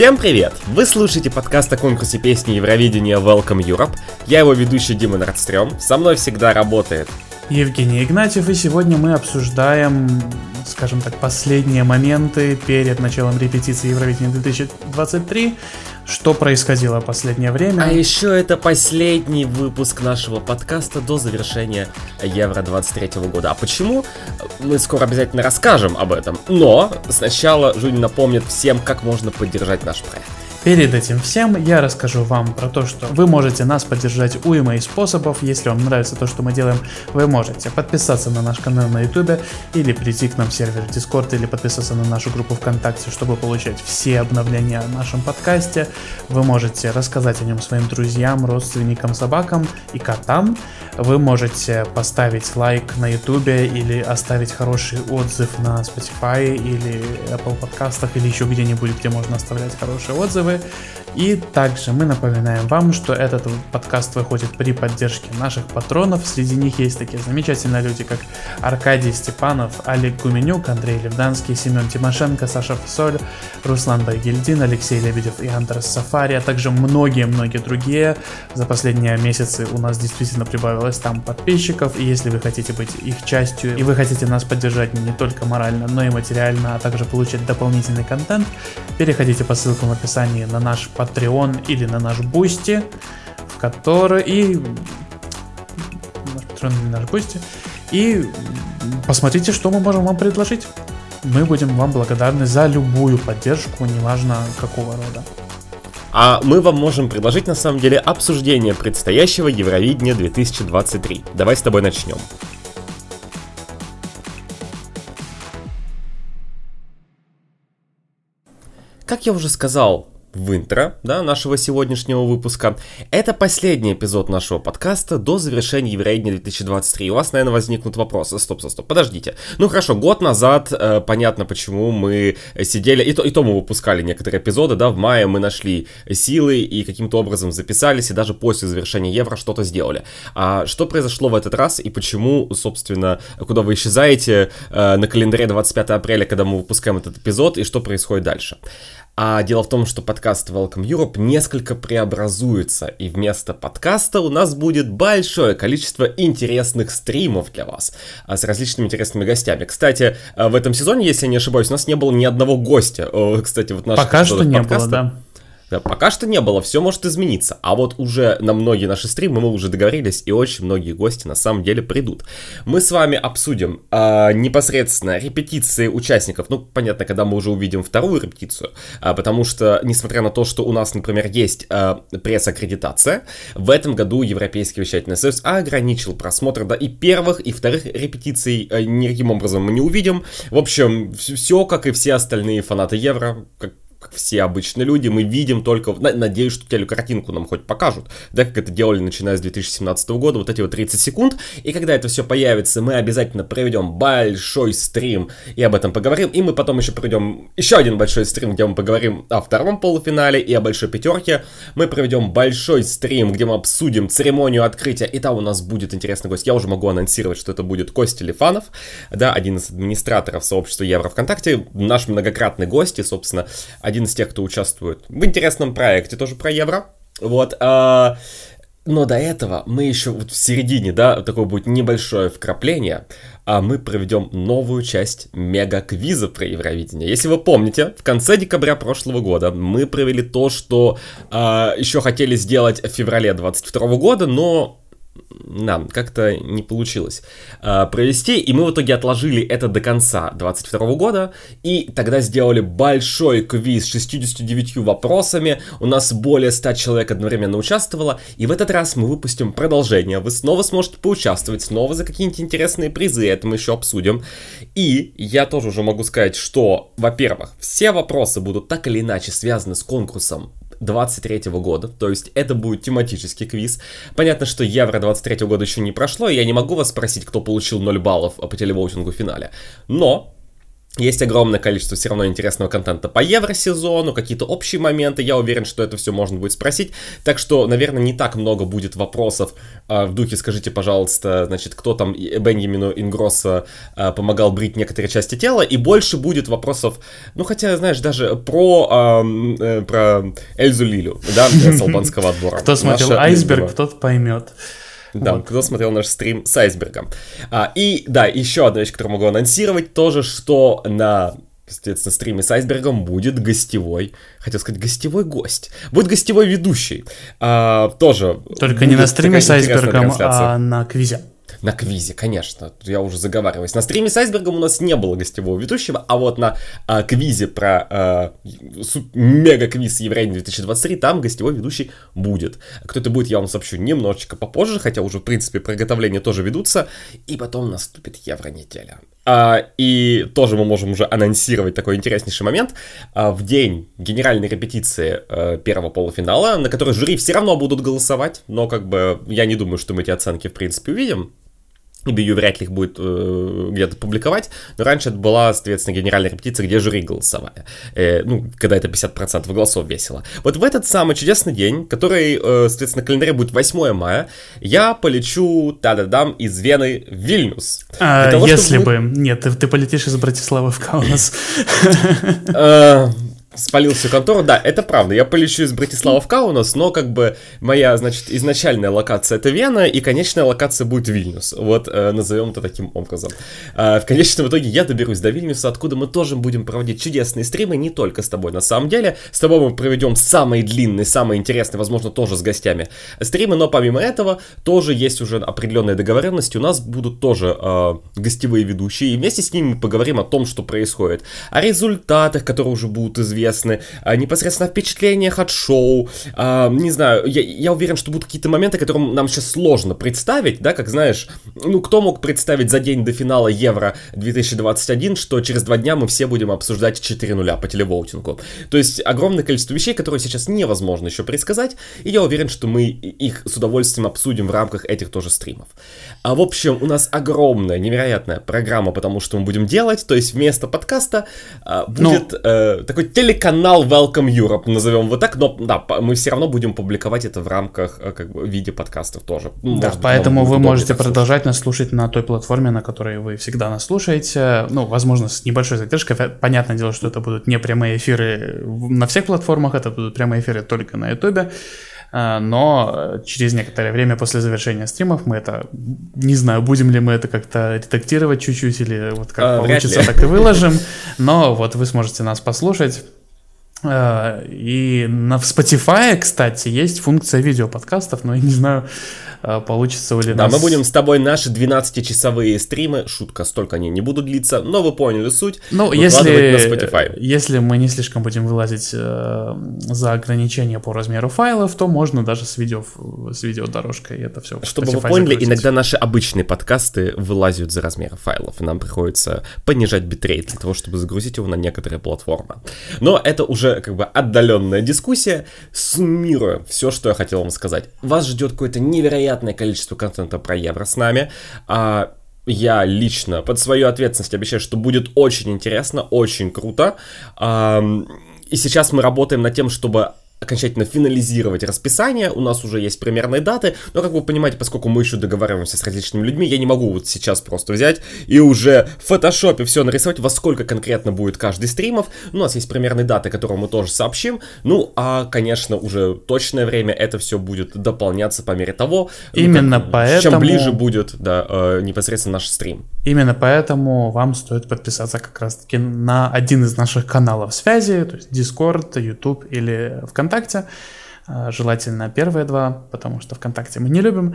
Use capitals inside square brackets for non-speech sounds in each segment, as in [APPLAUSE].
Всем привет! Вы слушаете подкаст о конкурсе песни Евровидения Welcome Europe. Я его ведущий Дима Нордстрём. Со мной всегда работает Евгений Игнатьев, и сегодня мы обсуждаем, скажем так, последние моменты перед началом репетиции Евровидения 2023, что происходило в последнее время. А еще это последний выпуск нашего подкаста до завершения Евро 23 года. А почему? Мы скоро обязательно расскажем об этом. Но сначала Жунь напомнит всем, как можно поддержать наш проект. Перед этим всем я расскажу вам про то, что вы можете нас поддержать уймой способов. Если вам нравится то, что мы делаем, вы можете подписаться на наш канал на YouTube или прийти к нам в сервер Discord или подписаться на нашу группу ВКонтакте, чтобы получать все обновления о нашем подкасте. Вы можете рассказать о нем своим друзьям, родственникам, собакам и котам. Вы можете поставить лайк на YouTube или оставить хороший отзыв на Spotify или Apple подкастах или еще где-нибудь, где можно оставлять хорошие отзывы отзывы. И также мы напоминаем вам, что этот подкаст выходит при поддержке наших патронов. Среди них есть такие замечательные люди, как Аркадий Степанов, Олег Гуменюк, Андрей Левданский, Семен Тимошенко, Саша Фасоль, Руслан Байгельдин, Алексей Лебедев и Андрес Сафари, а также многие-многие другие. За последние месяцы у нас действительно прибавилось там подписчиков, и если вы хотите быть их частью, и вы хотите нас поддержать не только морально, но и материально, а также получить дополнительный контент, переходите по ссылкам в описании подписании на наш Patreon или на наш Boosty, в который и наш Patreon или наш Boosty, и посмотрите, что мы можем вам предложить. Мы будем вам благодарны за любую поддержку, неважно какого рода. А мы вам можем предложить на самом деле обсуждение предстоящего Евровидения 2023. Давай с тобой начнем. Как я уже сказал, в интро, да, нашего сегодняшнего выпуска. Это последний эпизод нашего подкаста до завершения Евровидения 2023. У вас, наверное, возникнут вопросы. Стоп, стоп, стоп, подождите. Ну хорошо, год назад, э, понятно, почему мы сидели, и то, и то мы выпускали некоторые эпизоды, да, в мае мы нашли силы и каким-то образом записались, и даже после завершения Евро что-то сделали. А что произошло в этот раз, и почему, собственно, куда вы исчезаете э, на календаре 25 апреля, когда мы выпускаем этот эпизод, и что происходит дальше? А дело в том, что подкаст Welcome Europe несколько преобразуется, и вместо подкаста у нас будет большое количество интересных стримов для вас а, с различными интересными гостями. Кстати, а, в этом сезоне, если я не ошибаюсь, у нас не было ни одного гостя. Кстати, вот наш Пока что не было, да. Пока что не было, все может измениться. А вот уже на многие наши стримы мы уже договорились, и очень многие гости на самом деле придут. Мы с вами обсудим э, непосредственно репетиции участников. Ну, понятно, когда мы уже увидим вторую репетицию, э, потому что, несмотря на то, что у нас, например, есть э, пресс-аккредитация, в этом году Европейский вещательный союз ограничил просмотр да, и первых, и вторых репетиций э, никаким образом мы не увидим. В общем, все, как и все остальные фанаты Евро, как как все обычные люди, мы видим только, надеюсь, что телекартинку нам хоть покажут, да, как это делали начиная с 2017 года, вот эти вот 30 секунд, и когда это все появится, мы обязательно проведем большой стрим и об этом поговорим, и мы потом еще проведем еще один большой стрим, где мы поговорим о втором полуфинале и о большой пятерке, мы проведем большой стрим, где мы обсудим церемонию открытия, и там у нас будет интересный гость, я уже могу анонсировать, что это будет Костя Лифанов, да, один из администраторов сообщества Евро ВКонтакте, наш многократный гость, и, собственно, один из тех, кто участвует в интересном проекте тоже про евро. Вот. А, но до этого мы еще вот в середине, да, такое будет небольшое вкрапление, а мы проведем новую часть мега-квиза про Евровидение. Если вы помните, в конце декабря прошлого года мы провели то, что а, еще хотели сделать в феврале 22 года, но да, как-то не получилось э, провести, и мы в итоге отложили это до конца 22 года, и тогда сделали большой квиз с 69 вопросами, у нас более 100 человек одновременно участвовало, и в этот раз мы выпустим продолжение, вы снова сможете поучаствовать, снова за какие-нибудь интересные призы, это мы еще обсудим, и я тоже уже могу сказать, что, во-первых, все вопросы будут так или иначе связаны с конкурсом 23 года, то есть это будет тематический квиз. Понятно, что Евро 23 года еще не прошло, и я не могу вас спросить, кто получил 0 баллов по телевоутингу в финале. Но Есть огромное количество все равно интересного контента по евросезону, какие-то общие моменты. Я уверен, что это все можно будет спросить. Так что, наверное, не так много будет вопросов э, в духе «Скажите, пожалуйста, значит, кто там Бенjamin Ингросса э, помогал брить некоторые части тела?» И больше будет вопросов, ну, хотя, знаешь, даже про, э, про Эльзу Лилю, да, [LAUGHS] с албанского отбора. Кто смотрел «Айсберг», тот поймет. Да, вот. кто смотрел наш стрим с айсбергом. А, и да, еще одна вещь, которую могу анонсировать, тоже, что на соответственно, стриме с айсбергом будет гостевой, хотел сказать, гостевой гость. Будет гостевой ведущий. А, тоже. Только не на стриме с айсбергом, а на квизе. На квизе, конечно, я уже заговариваюсь. На стриме с айсбергом у нас не было гостевого ведущего, а вот на а, квизе про а, мега-квиз Еврейн 2023 там гостевой ведущий будет. Кто это будет, я вам сообщу немножечко попозже, хотя уже, в принципе, приготовления тоже ведутся. И потом наступит Евронеделя. А, и тоже мы можем уже анонсировать такой интереснейший момент. А, в день генеральной репетиции а, первого полуфинала, на которой жюри все равно будут голосовать, но как бы я не думаю, что мы эти оценки в принципе увидим. Бию вряд ли их будет э, где-то публиковать, но раньше это была, соответственно, генеральная репетиция, где жюри голосовали. Э, ну, когда это 50% голосов весело. Вот в этот самый чудесный день, который, э, соответственно, календаре будет 8 мая, я полечу, та-да-дам, из Вены в Вильнюс. А, того, если бы... Нет, ты, ты полетишь из Братиславы в Каунас. Спалил всю контору. Да, это правда. Я полечу из Братислава в Каунас, но как бы моя, значит, изначальная локация это Вена, и конечная локация будет Вильнюс. Вот э, назовем это таким образом. Э, в конечном итоге я доберусь до Вильнюса, откуда мы тоже будем проводить чудесные стримы, не только с тобой на самом деле. С тобой мы проведем самый длинный, самый интересный, возможно, тоже с гостями стримы, но помимо этого тоже есть уже определенные договоренности. У нас будут тоже э, гостевые ведущие, и вместе с ними мы поговорим о том, что происходит, о результатах, которые уже будут известны интересны, а, непосредственно о впечатлениях от шоу, а, не знаю, я, я уверен, что будут какие-то моменты, которые нам сейчас сложно представить, да, как знаешь, ну, кто мог представить за день до финала Евро 2021, что через два дня мы все будем обсуждать 4 нуля по телевоутингу. То есть огромное количество вещей, которые сейчас невозможно еще предсказать, и я уверен, что мы их с удовольствием обсудим в рамках этих тоже стримов. А в общем, у нас огромная, невероятная программа, потому что мы будем делать, то есть вместо подкаста а, будет ну, э, такой теле телеканал Welcome Europe, назовем вот так, но да, мы все равно будем публиковать это в рамках э, как бы в виде подкастов тоже. Да, Может, поэтому вы можете продолжать нас слушать на той платформе, на которой вы всегда нас слушаете. Ну, возможно, с небольшой задержкой. Понятное дело, что это будут не прямые эфиры на всех платформах, это будут прямые эфиры только на YouTube. А, но через некоторое время после завершения стримов мы это, не знаю, будем ли мы это как-то редактировать чуть-чуть или вот как а, получится, так и выложим, [LAUGHS] но вот вы сможете нас послушать и на Spotify, кстати, есть функция видеоподкастов, но я не знаю, а, получится ли Да, нас... мы будем с тобой наши 12-часовые стримы, шутка, столько они не будут длиться, но вы поняли суть, ну, если. Если мы не слишком будем вылазить э, за ограничения по размеру файлов, то можно даже с, видео, с видеодорожкой это все Чтобы Spotify вы поняли, загрузить. иногда наши обычные подкасты вылазят за размеры файлов, и нам приходится понижать битрейт для того, чтобы загрузить его на некоторые платформы. Но это уже как бы отдаленная дискуссия. Суммируя все, что я хотел вам сказать. Вас ждет какое-то невероятное количество контента про евро с нами. А, я лично под свою ответственность обещаю, что будет очень интересно, очень круто. А, и сейчас мы работаем над тем, чтобы окончательно финализировать расписание, у нас уже есть примерные даты, но, как вы понимаете, поскольку мы еще договариваемся с различными людьми, я не могу вот сейчас просто взять и уже в фотошопе все нарисовать, во сколько конкретно будет каждый стримов, у нас есть примерные даты, которые мы тоже сообщим, ну, а, конечно, уже точное время это все будет дополняться по мере того, Именно ну, как, поэтому... чем ближе будет, да, э, непосредственно наш стрим. Именно поэтому вам стоит подписаться как раз-таки на один из наших каналов связи, то есть Discord, YouTube или ВКонтакте, ВКонтакте. А, желательно первые два, потому что ВКонтакте мы не любим.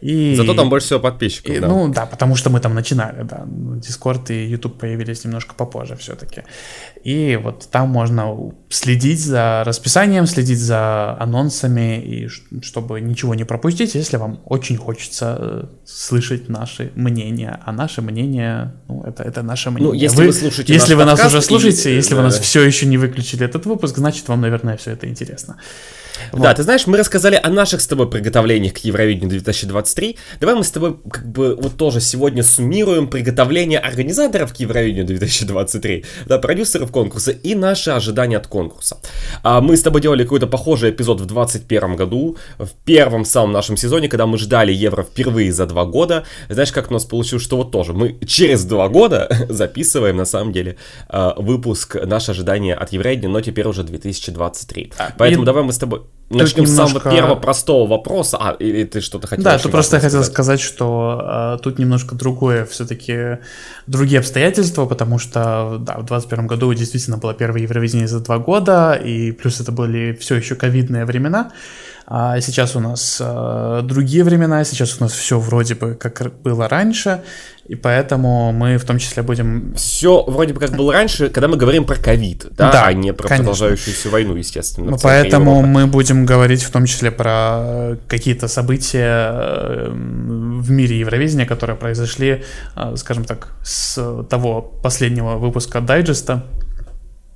И... Зато там больше всего подписчиков. И, да. Ну да, потому что мы там начинали, да. Дискорд и YouTube появились немножко попозже все-таки. И вот там можно следить за расписанием, следить за анонсами, и чтобы ничего не пропустить, если вам очень хочется э, слышать наши мнения. А наше мнение, ну, это, это наше мнение. Ну, если вы, вы слушаете Если вы нас уже слушаете, и... если да. вы нас все еще не выключили этот выпуск, значит, вам, наверное, все это интересно. Вот. Да, ты знаешь, мы рассказали о наших с тобой приготовлениях к Евровидению 2023. Давай мы с тобой как бы вот тоже сегодня суммируем приготовление организаторов к Евровидению 2023, да, продюсеров конкурса и наши ожидания от конкурса. А, мы с тобой делали какой-то похожий эпизод в 2021 году, в первом самом нашем сезоне, когда мы ждали Евро впервые за два года. Знаешь, как у нас получилось, что вот тоже мы через два года [LAUGHS] записываем на самом деле а, выпуск «Наши ожидания от Евровидения», но теперь уже 2023. А, Поэтому и... давай мы с тобой начнем немножко... с самого первого простого вопроса. А, или ты что-то хотел Да, тут просто я хотел сказать, что а, тут немножко другое все-таки, другие обстоятельства, потому что, да, в 2021 году действительно было первое Евровидение за два года, и плюс это были все еще ковидные времена. А сейчас у нас э, другие времена, сейчас у нас все вроде бы как было раньше, и поэтому мы в том числе будем... Все вроде бы как было раньше, когда мы говорим про ковид, да, да, а не про конечно. продолжающуюся войну, естественно. Поэтому мы будем говорить в том числе про какие-то события э, в мире Евровидения, которые произошли, э, скажем так, с того последнего выпуска дайджеста,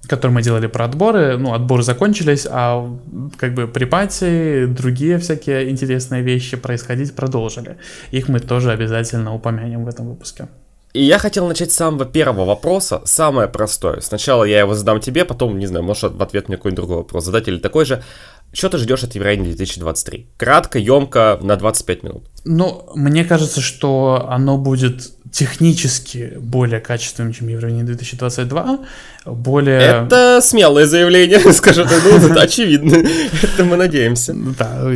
который мы делали про отборы, ну, отборы закончились, а как бы при пати другие всякие интересные вещи происходить продолжили. Их мы тоже обязательно упомянем в этом выпуске. И я хотел начать с самого первого вопроса, самое простое. Сначала я его задам тебе, потом, не знаю, может в ответ мне какой-нибудь другой вопрос задать или такой же. Что ты ждешь от Евровидения 2023? Кратко, емко, на 25 минут. Ну, мне кажется, что оно будет технически более капительным, чем Евровидение 2022, более... Это смелое заявление, [LAUGHS] скажем так, ну, это очевидно, это мы надеемся. Да,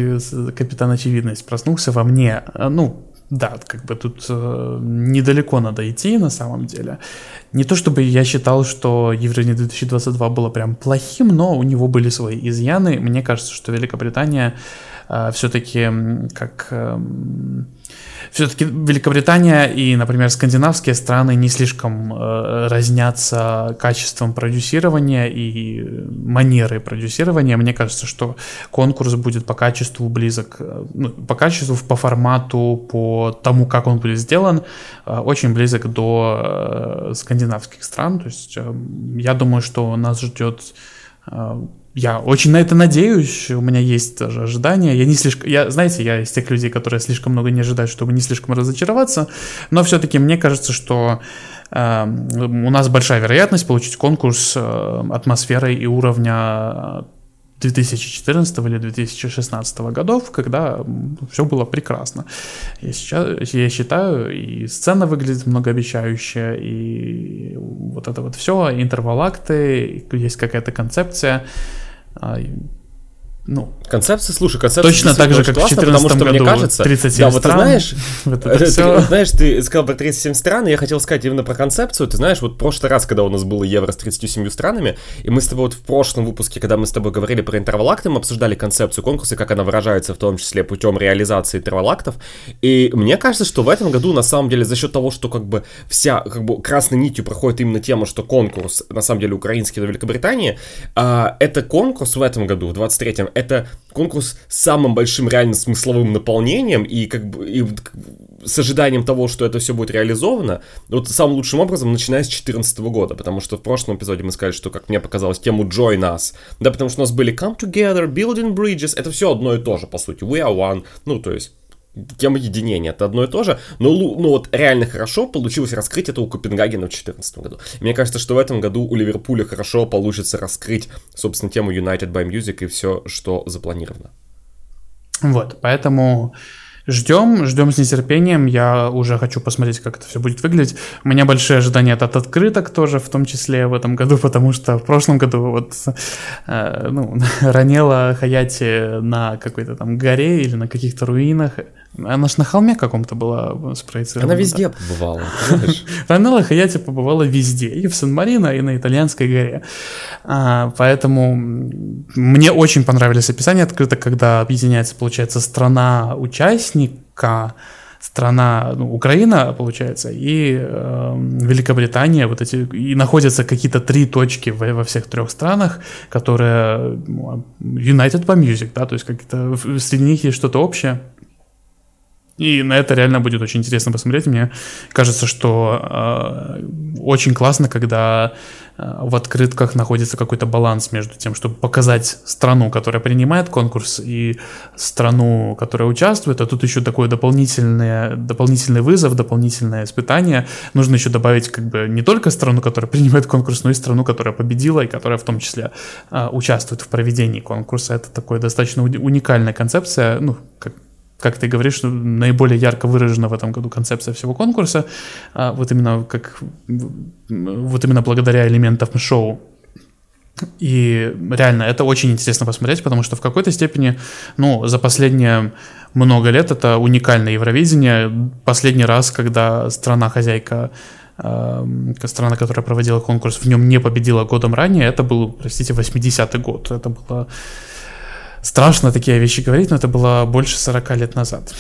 капитан очевидность проснулся во мне, ну, да, как бы тут э, недалеко надо идти на самом деле. Не то чтобы я считал, что Евровидение 2022 было прям плохим, но у него были свои изъяны. Мне кажется, что Великобритания э, все-таки как... Э, все-таки Великобритания и, например, скандинавские страны не слишком э, разнятся качеством продюсирования и манеры продюсирования. Мне кажется, что конкурс будет по качеству близок, э, ну, по качеству, по формату, по тому, как он будет сделан, э, очень близок до э, скандинавских стран. То есть э, я думаю, что нас ждет э, я очень на это надеюсь, у меня есть даже ожидания. Я не слишком, я, знаете, я из тех людей, которые слишком много не ожидают, чтобы не слишком разочароваться, но все-таки мне кажется, что э, у нас большая вероятность получить конкурс э, атмосферой и уровня 2014 или 2016 годов, когда все было прекрасно. Я, сейчас, я считаю, и сцена выглядит многообещающе, и вот это вот все, интервалакты, есть какая-то концепция. А, ну, концепция, слушай, концепция точно так же, как в 2014 потому что году мне кажется, 37 да, вот стран, ты знаешь, [LAUGHS] вот это ты, знаешь, ты сказал про 37 стран, и я хотел сказать именно про концепцию. Ты знаешь, вот в прошлый раз, когда у нас было евро с 37 странами, и мы с тобой вот в прошлом выпуске, когда мы с тобой говорили про интервалакты, мы обсуждали концепцию конкурса, как она выражается в том числе путем реализации интервалактов. И мне кажется, что в этом году, на самом деле, за счет того, что как бы вся как бы красной нитью проходит именно тема, что конкурс, на самом деле, украинский на Великобритании, а, это конкурс в этом году, в 23-м, это конкурс с самым большим реально смысловым наполнением и как бы и с ожиданием того, что это все будет реализовано, вот самым лучшим образом, начиная с 2014 года, потому что в прошлом эпизоде мы сказали, что, как мне показалось, тему Join Us, да, потому что у нас были Come Together, Building Bridges, это все одно и то же, по сути, We Are One, ну, то есть тема единения, это одно и то же, но ну, вот реально хорошо получилось раскрыть это у Копенгагена в 2014 году. Мне кажется, что в этом году у Ливерпуля хорошо получится раскрыть, собственно, тему United by Music и все, что запланировано. Вот, поэтому Ждем, ждем с нетерпением. Я уже хочу посмотреть, как это все будет выглядеть. У меня большие ожидания от открыток тоже, в том числе в этом году, [LAUGHS] потому что в прошлом году вот э, ну, [LAUGHS] ранела Хаяти на какой-то там горе или на каких-то руинах. Она ж на холме каком-то была спроецирована. Она везде да? побывала, [LAUGHS] Ранелла Хаяти побывала везде, и в Сан-Марино, и на Итальянской горе. А, поэтому мне очень понравились описания открыто, когда объединяется, получается, страна-участника, страна, ну, Украина, получается, и э, Великобритания, вот эти, и находятся какие-то три точки во, во всех трех странах, которые ну, United по Music, да, то есть какие-то, среди них есть что-то общее. И на это реально будет очень интересно посмотреть. Мне кажется, что э, очень классно, когда э, в открытках находится какой-то баланс между тем, чтобы показать страну, которая принимает конкурс, и страну, которая участвует. А тут еще такой дополнительный, дополнительный вызов, дополнительное испытание. Нужно еще добавить как бы не только страну, которая принимает конкурс, но и страну, которая победила и которая в том числе э, участвует в проведении конкурса. Это такая достаточно уникальная концепция, ну, как как ты говоришь, наиболее ярко выражена в этом году концепция всего конкурса, а вот именно как вот именно благодаря элементам шоу. И реально, это очень интересно посмотреть, потому что в какой-то степени, ну, за последние много лет это уникальное Евровидение. Последний раз, когда страна-хозяйка э, страна, которая проводила конкурс, в нем не победила годом ранее, это был, простите, 80-й год. Это было страшно такие вещи говорить, но это было больше 40 лет назад.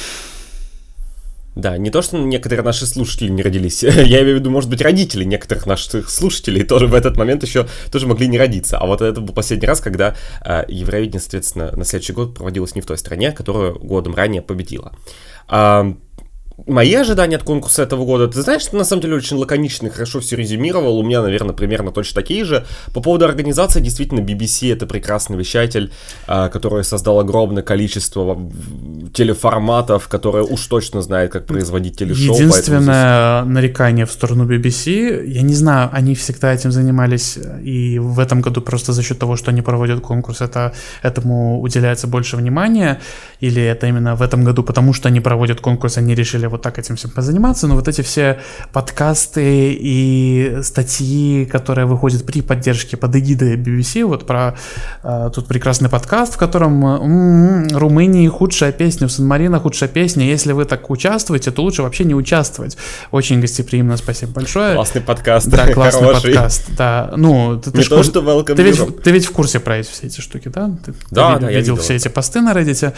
Да, не то, что некоторые наши слушатели не родились. [LAUGHS] Я имею в виду, может быть, родители некоторых наших слушателей тоже в этот момент еще тоже могли не родиться. А вот это был последний раз, когда э, Евровидение, соответственно, на следующий год проводилось не в той стране, которую годом ранее победила. Мои ожидания от конкурса этого года, ты знаешь, ты на самом деле очень лаконично и хорошо все резюмировал, у меня, наверное, примерно точно такие же. По поводу организации, действительно, BBC это прекрасный вещатель, а, который создал огромное количество телеформатов, который уж точно знает, как производить телешоу. Единственное здесь... нарекание в сторону BBC, я не знаю, они всегда этим занимались, и в этом году просто за счет того, что они проводят конкурс, это, этому уделяется больше внимания, или это именно в этом году, потому что они проводят конкурс, они решили вот так этим всем позаниматься, но вот эти все подкасты и статьи, которые выходят при поддержке под эгидой BBC, вот про э, тут прекрасный подкаст, в котором м-м, Румынии худшая песня, в Сан-Марино худшая песня, если вы так участвуете, то лучше вообще не участвовать. Очень гостеприимно, спасибо большое. Классный подкаст. Да, классный хороший. подкаст, да. Ну, ты, ты, то, что welcome ты, ведь, ты ведь в курсе про эти все эти штуки, да? Ты, да, ты да, видел, я видел все эти посты на Reddit.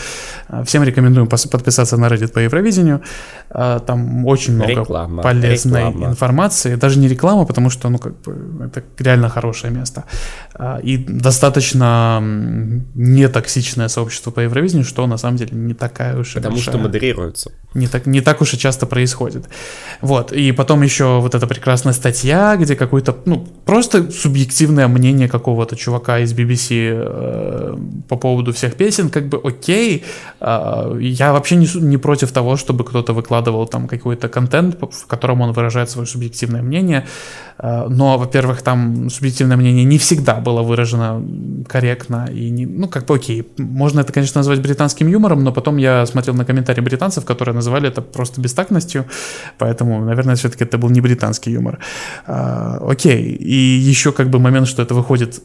Всем рекомендуем подписаться на Reddit по Евровидению. А, там очень много реклама, полезной реклама. информации. Даже не реклама, потому что, ну, как бы, это реально хорошее место. А, и достаточно нетоксичное сообщество по Евровидению, что на самом деле не такая уж Потому большая, что модерируется. Не так, не так уж и часто происходит. Вот. И потом еще вот эта прекрасная статья, где какое-то, ну, просто субъективное мнение какого-то чувака из BBC э, по поводу всех песен, как бы окей. Э, я вообще не, не против того, чтобы кто-то выкладывал там какой-то контент, в котором он выражает свое субъективное мнение. Э, но, во-первых, там субъективное мнение не всегда было выражено корректно. И не, ну, как бы окей. Можно это, конечно, назвать британским юмором, но потом я смотрел на комментарии британцев, которые называли это просто бестактностью. Поэтому, наверное, все-таки это был не британский юмор. А, окей. И еще как бы момент, что это выходит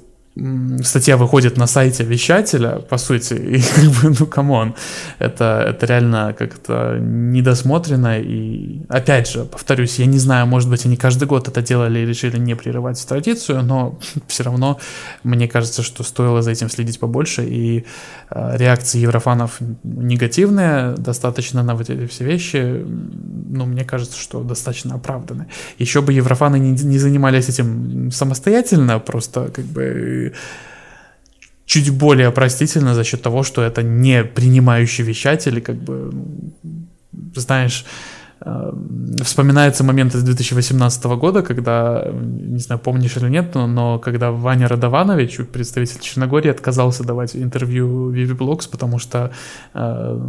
статья выходит на сайте вещателя, по сути, [LAUGHS] и как бы, ну, come on, это, это реально как-то недосмотрено, и опять же, повторюсь, я не знаю, может быть, они каждый год это делали и решили не прерывать традицию, но [LAUGHS] все равно мне кажется, что стоило за этим следить побольше, и э, реакции еврофанов негативные достаточно на вот эти все вещи, ну, мне кажется, что достаточно оправданы. Еще бы еврофаны не, не занимались этим самостоятельно, просто как бы чуть более простительно за счет того, что это не принимающий вещатель, как бы, знаешь, э, вспоминается момент из 2018 года, когда, не знаю, помнишь или нет, но, но когда Ваня Радованович, представитель Черногории, отказался давать интервью Vivi Blogs, потому что э,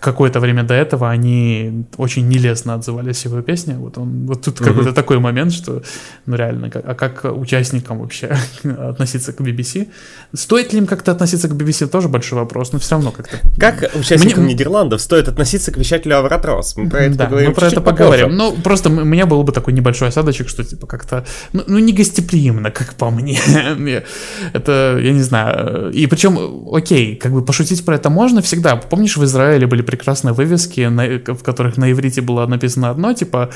какое-то время до этого они очень нелестно отзывались его песне. Вот, он, вот тут uh-huh. какой-то такой момент, что, ну реально, как, а как участникам вообще [LAUGHS] относиться к BBC? Стоит ли им как-то относиться к BBC, тоже большой вопрос, но все равно как-то... Как участникам Мне... Нидерландов стоит относиться к вещателю Авратрос? Мы про это да, поговорим мы про это поговорим. Ну, просто у меня был бы такой небольшой осадочек, что типа как-то, ну, ну не гостеприимно, как по [LAUGHS] мне. это, я не знаю. И причем, окей, как бы пошутить про это можно всегда. Помнишь, в Израиле Израиле были прекрасные вывески, на, в которых на иврите было написано одно, типа,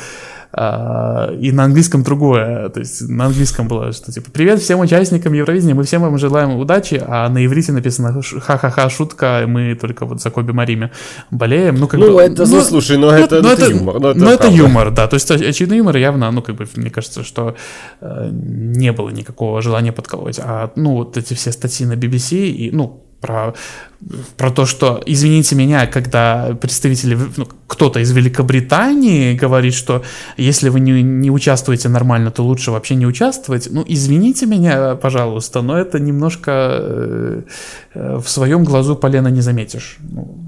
а, и на английском другое. То есть на английском было, что типа «Привет всем участникам Евровидения, мы всем вам желаем удачи», а на иврите написано «Ха-ха-ха, шутка, мы только вот за Коби Мариме болеем». Ну, как ну бы, это, ну, слушай, ну, это, ну, это, юмор. Ну, это, ну, это юмор, да. То есть очевидно юмор явно, ну, как бы, мне кажется, что э, не было никакого желания подколоть. А, ну, вот эти все статьи на BBC, и, ну, про, про то, что, извините меня, когда представители, ну, кто-то из Великобритании говорит, что если вы не, не участвуете нормально, то лучше вообще не участвовать. Ну, извините меня, пожалуйста, но это немножко э, э, в своем глазу полено не заметишь. Ну,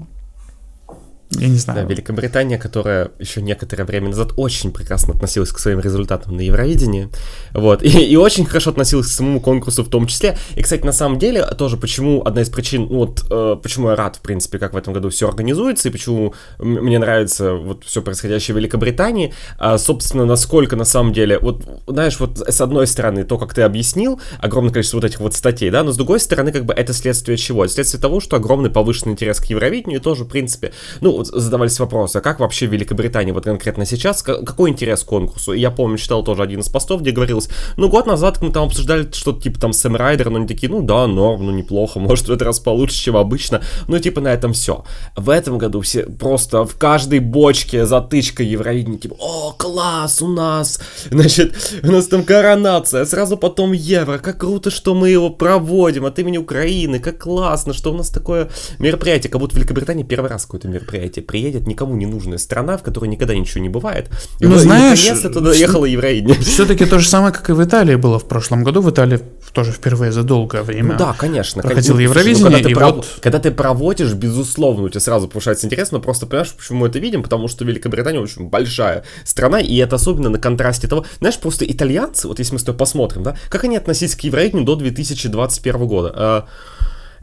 я не знаю. Да, Великобритания, которая еще некоторое время назад очень прекрасно относилась к своим результатам на Евровидении, вот, [LAUGHS] и, и очень хорошо относилась к самому конкурсу в том числе. И, кстати, на самом деле, тоже почему, одна из причин, ну, вот, э, почему я рад, в принципе, как в этом году все организуется, и почему мне нравится вот все происходящее в Великобритании, а, собственно, насколько на самом деле, вот, знаешь, вот с одной стороны, то, как ты объяснил, огромное количество вот этих вот статей, да, но с другой стороны, как бы это следствие чего? Следствие того, что огромный повышенный интерес к Евровидению тоже, в принципе, ну, задавались вопросы, а как вообще в Великобритании вот конкретно сейчас, какой интерес к конкурсу? И я помню, читал тоже один из постов, где говорилось, ну, год назад мы там обсуждали что-то типа там Сэм Райдер, но они такие, ну да, норм, ну неплохо, [LAUGHS] может в этот раз получше, чем обычно, ну типа на этом все. В этом году все просто в каждой бочке затычка Евровидения, типа, о, класс, у нас, [LAUGHS] значит, у нас там коронация, сразу потом Евро, как круто, что мы его проводим от имени Украины, как классно, что у нас такое мероприятие, как будто в Великобритании первый раз какое-то мероприятие приедет никому не нужная страна, в которой никогда ничего не бывает. И ну, знаешь, наконец-то туда ехала Евровидение. Все-таки то же самое, как и в Италии было в прошлом году. В Италии тоже впервые за долгое время. Ну да, конечно. Проходил ну, Евровидение, ну, когда, ты пров... вот... когда ты проводишь, безусловно, у тебя сразу повышается интерес, но просто понимаешь, почему мы это видим, потому что Великобритания очень большая страна, и это особенно на контрасте того, знаешь, просто итальянцы, вот если мы с тобой посмотрим, да, как они относились к Евровидению до 2021 года.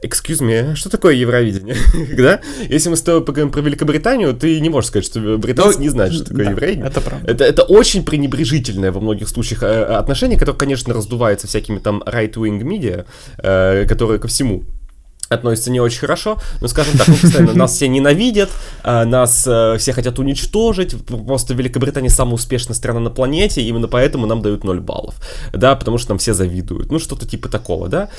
Excuse me, что такое Евровидение? [LAUGHS] да? Если мы с тобой поговорим про Великобританию, ты не можешь сказать, что британцы ну, не знают, что такое да, Евровидение. Это правда. Это, это очень пренебрежительное во многих случаях э, отношение, которое, конечно, раздувается всякими там right-wing media, э, которые ко всему относятся не очень хорошо, но, скажем так, ну, постоянно нас все ненавидят, а, нас э, все хотят уничтожить, просто Великобритания самая успешная страна на планете, именно поэтому нам дают 0 баллов, да, потому что нам все завидуют, ну, что-то типа такого, да. [LAUGHS]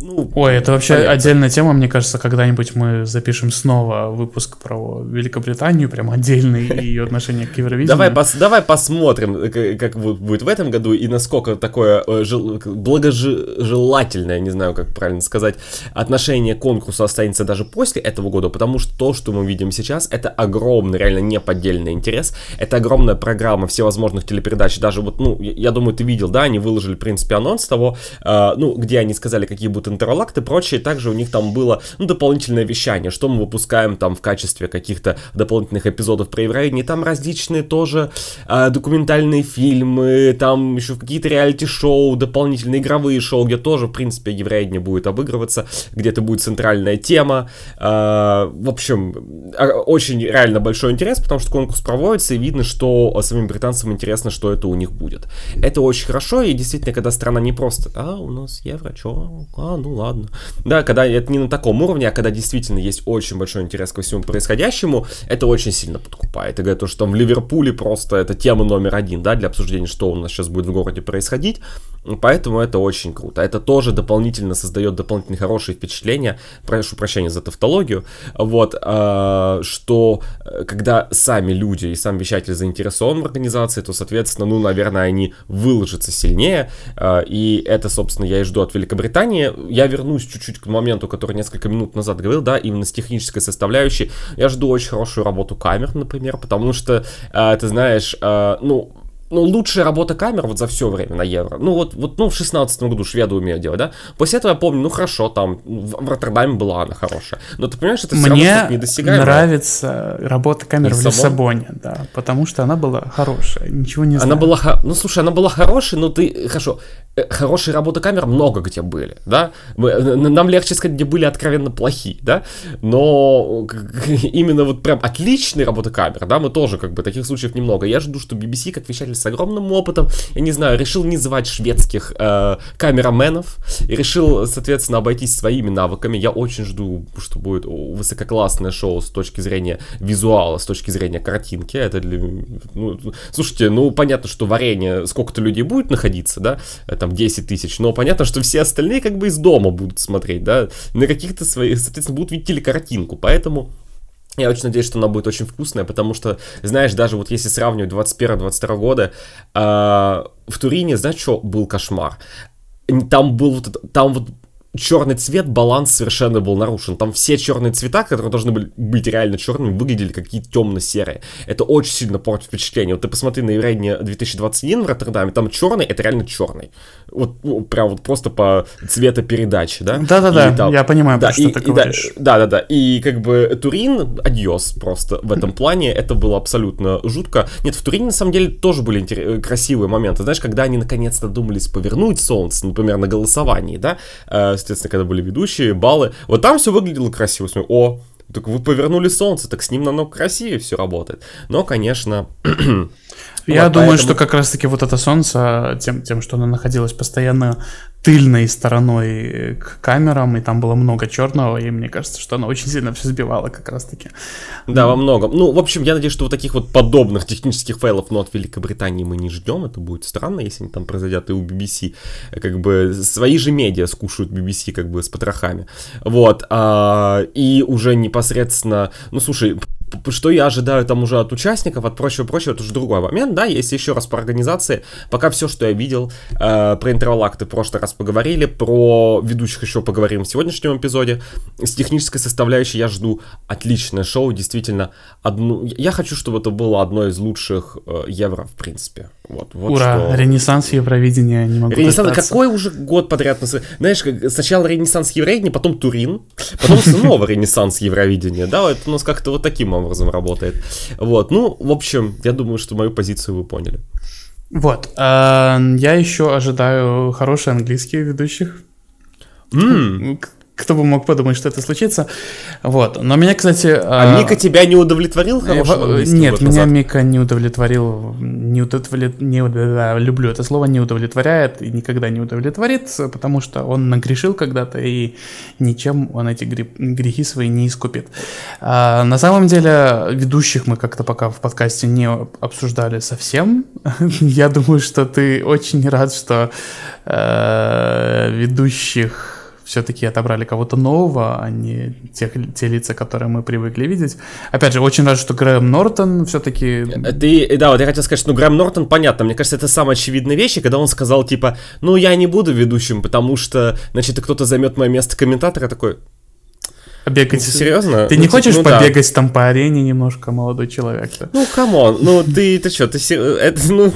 Ну, Ой, это вообще понятно. отдельная тема, мне кажется, когда-нибудь мы запишем снова выпуск про Великобританию, прям отдельный, и ее отношение к Евровидению. Давай, пос, давай посмотрим, как будет в этом году, и насколько такое э, благожелательное, не знаю, как правильно сказать, отношение отношение к конкурсу останется даже после этого года, потому что то, что мы видим сейчас, это огромный, реально неподдельный интерес, это огромная программа всевозможных телепередач, даже вот, ну, я думаю, ты видел, да, они выложили, в принципе, анонс того, э, ну, где они сказали, какие будут интервалакты и прочее, также у них там было, ну, дополнительное вещание, что мы выпускаем там в качестве каких-то дополнительных эпизодов про Евровидение, там различные тоже э, документальные фильмы, там еще какие-то реалити-шоу, дополнительные игровые шоу, где тоже, в принципе, Евровидение будет обыгрываться, где это будет центральная тема. А, в общем, а, очень реально большой интерес, потому что конкурс проводится, и видно, что самим британцам интересно, что это у них будет. Это очень хорошо, и действительно, когда страна не просто, а, у нас евро, чё, а, ну ладно. Да, когда это не на таком уровне, а когда действительно есть очень большой интерес ко всему происходящему, это очень сильно подкупает. И говорят, что там в Ливерпуле просто это тема номер один, да, для обсуждения, что у нас сейчас будет в городе происходить. Поэтому это очень круто. Это тоже дополнительно создает дополнительные хорошие впечатления. Прошу прощения за тавтологию. Вот, э, что э, когда сами люди и сам вещатель заинтересован в организации, то, соответственно, ну, наверное, они выложатся сильнее. Э, и это, собственно, я и жду от Великобритании. Я вернусь чуть-чуть к моменту, который несколько минут назад говорил, да, именно с технической составляющей. Я жду очень хорошую работу камер, например, потому что, э, ты знаешь, ну, ну, лучшая работа камер вот за все время на Евро. Ну, вот, вот ну, в шестнадцатом году шведы умеют делать, да? После этого я помню, ну, хорошо, там, в, в Роттердаме была она хорошая. Но ты понимаешь, это все Мне равно недосягаемо. нравится работа камер Лиссабон? в Лиссабоне, да, потому что она была хорошая, ничего не знаю. Она была, ну, слушай, она была хорошая, но ты, хорошо, Э, хорошие работы камер много где были, да, мы, э, нам легче сказать, где были откровенно плохие, да, но именно вот прям отличные работы камер, да, мы тоже как бы таких случаев немного. Я жду, что BBC, как вещатель с огромным опытом, я не знаю, решил не звать шведских э, камераменов и решил, соответственно, обойтись своими навыками. Я очень жду, что будет высококлассное шоу с точки зрения визуала, с точки зрения картинки. Это для... Ну, слушайте, ну, понятно, что варенье сколько-то людей будет находиться, да, это там 10 тысяч, но понятно, что все остальные как бы из дома будут смотреть, да, на каких-то своих, соответственно, будут видеть телекартинку, поэтому я очень надеюсь, что она будет очень вкусная, потому что, знаешь, даже вот если сравнивать 21-22 года, э, в Турине, знаешь, что был кошмар? Там был вот, там вот черный цвет, баланс совершенно был нарушен. Там все черные цвета, которые должны были быть реально черными, выглядели какие-то темно-серые. Это очень сильно портит впечатление. Вот ты посмотри на Еврейне 2021 в Роттердаме, там черный, это реально черный. Вот ну, прям вот просто по цветопередаче, да? Да-да-да, я понимаю, да, что и, ты и, говоришь. Да, да, да. И как бы Турин, адьос просто в этом плане. Это было абсолютно жутко. Нет, в Турине на самом деле тоже были интер- красивые моменты. Знаешь, когда они наконец-то думались повернуть солнце, например, на голосовании, да, э, соответственно, когда были ведущие, баллы, вот там все выглядело красиво. Смотрю, о, так вы повернули солнце, так с ним намного красивее все работает. Но, конечно... [CLEARS THROAT] Я вот думаю, поэтому- что как раз-таки вот это солнце, тем, тем, что оно находилось постоянно тыльной стороной к камерам, и там было много черного, и мне кажется, что оно очень сильно все сбивало как раз-таки. Да, во многом. Ну, в общем, я надеюсь, что вот таких вот подобных технических фейлов, но от Великобритании мы не ждем. Это будет странно, если они там произойдут и у BBC. Как бы свои же медиа скушают BBC как бы с потрохами. Вот. а, и уже непосредственно, ну, слушай, что я ожидаю там уже от участников, от прочего-прочего, это уже другой момент, да, если еще раз по организации, пока все, что я видел, э, про интервалакты в прошлый раз поговорили, про ведущих еще поговорим в сегодняшнем эпизоде, с технической составляющей я жду отличное шоу, действительно, одну, я хочу, чтобы это было одно из лучших э, евро, в принципе, вот, вот Ура, что... Ренессанс Евровидения, не могу Ренессанс, дождаться. какой уже год подряд? Знаешь, сначала Ренессанс Евровидения, потом Турин, потом снова Ренессанс Евровидения, да, это у нас как-то вот таким образом работает. Вот, ну, в общем, я думаю, что мою позицию вы поняли. Вот, а, я еще ожидаю хорошие английские ведущих. Кто бы мог подумать, что это случится. Вот, но меня, кстати... А Мика тебя не удовлетворил Э, хорошим английским Нет, меня назад? Мика не удовлетворил, не удовлет... не люблю это слово, не удовлетворяет и никогда не удовлетворит, потому что он нагрешил когда-то и ничем он эти гре- грехи свои не искупит. А, на самом деле ведущих мы как-то пока в подкасте не обсуждали совсем. [LAUGHS] Я думаю, что ты очень рад, что э, ведущих все-таки отобрали кого-то нового, а не тех, те лица, которые мы привыкли видеть. Опять же, очень рад, что Грэм Нортон все-таки... Э, Ты, да, вот я хотел сказать, что ну, Грэм Нортон, понятно, мне кажется, это самая очевидная вещь, когда он сказал, типа, ну, я не буду ведущим, потому что, значит, кто-то займет мое место комментатора, такой, Бегать. «Ну, серьезно? Ты Ну, не типа, хочешь ну да. побегать там по арене немножко, молодой человек? -то? Ну, come on, ну ты, ты что, ты, се- это, ну,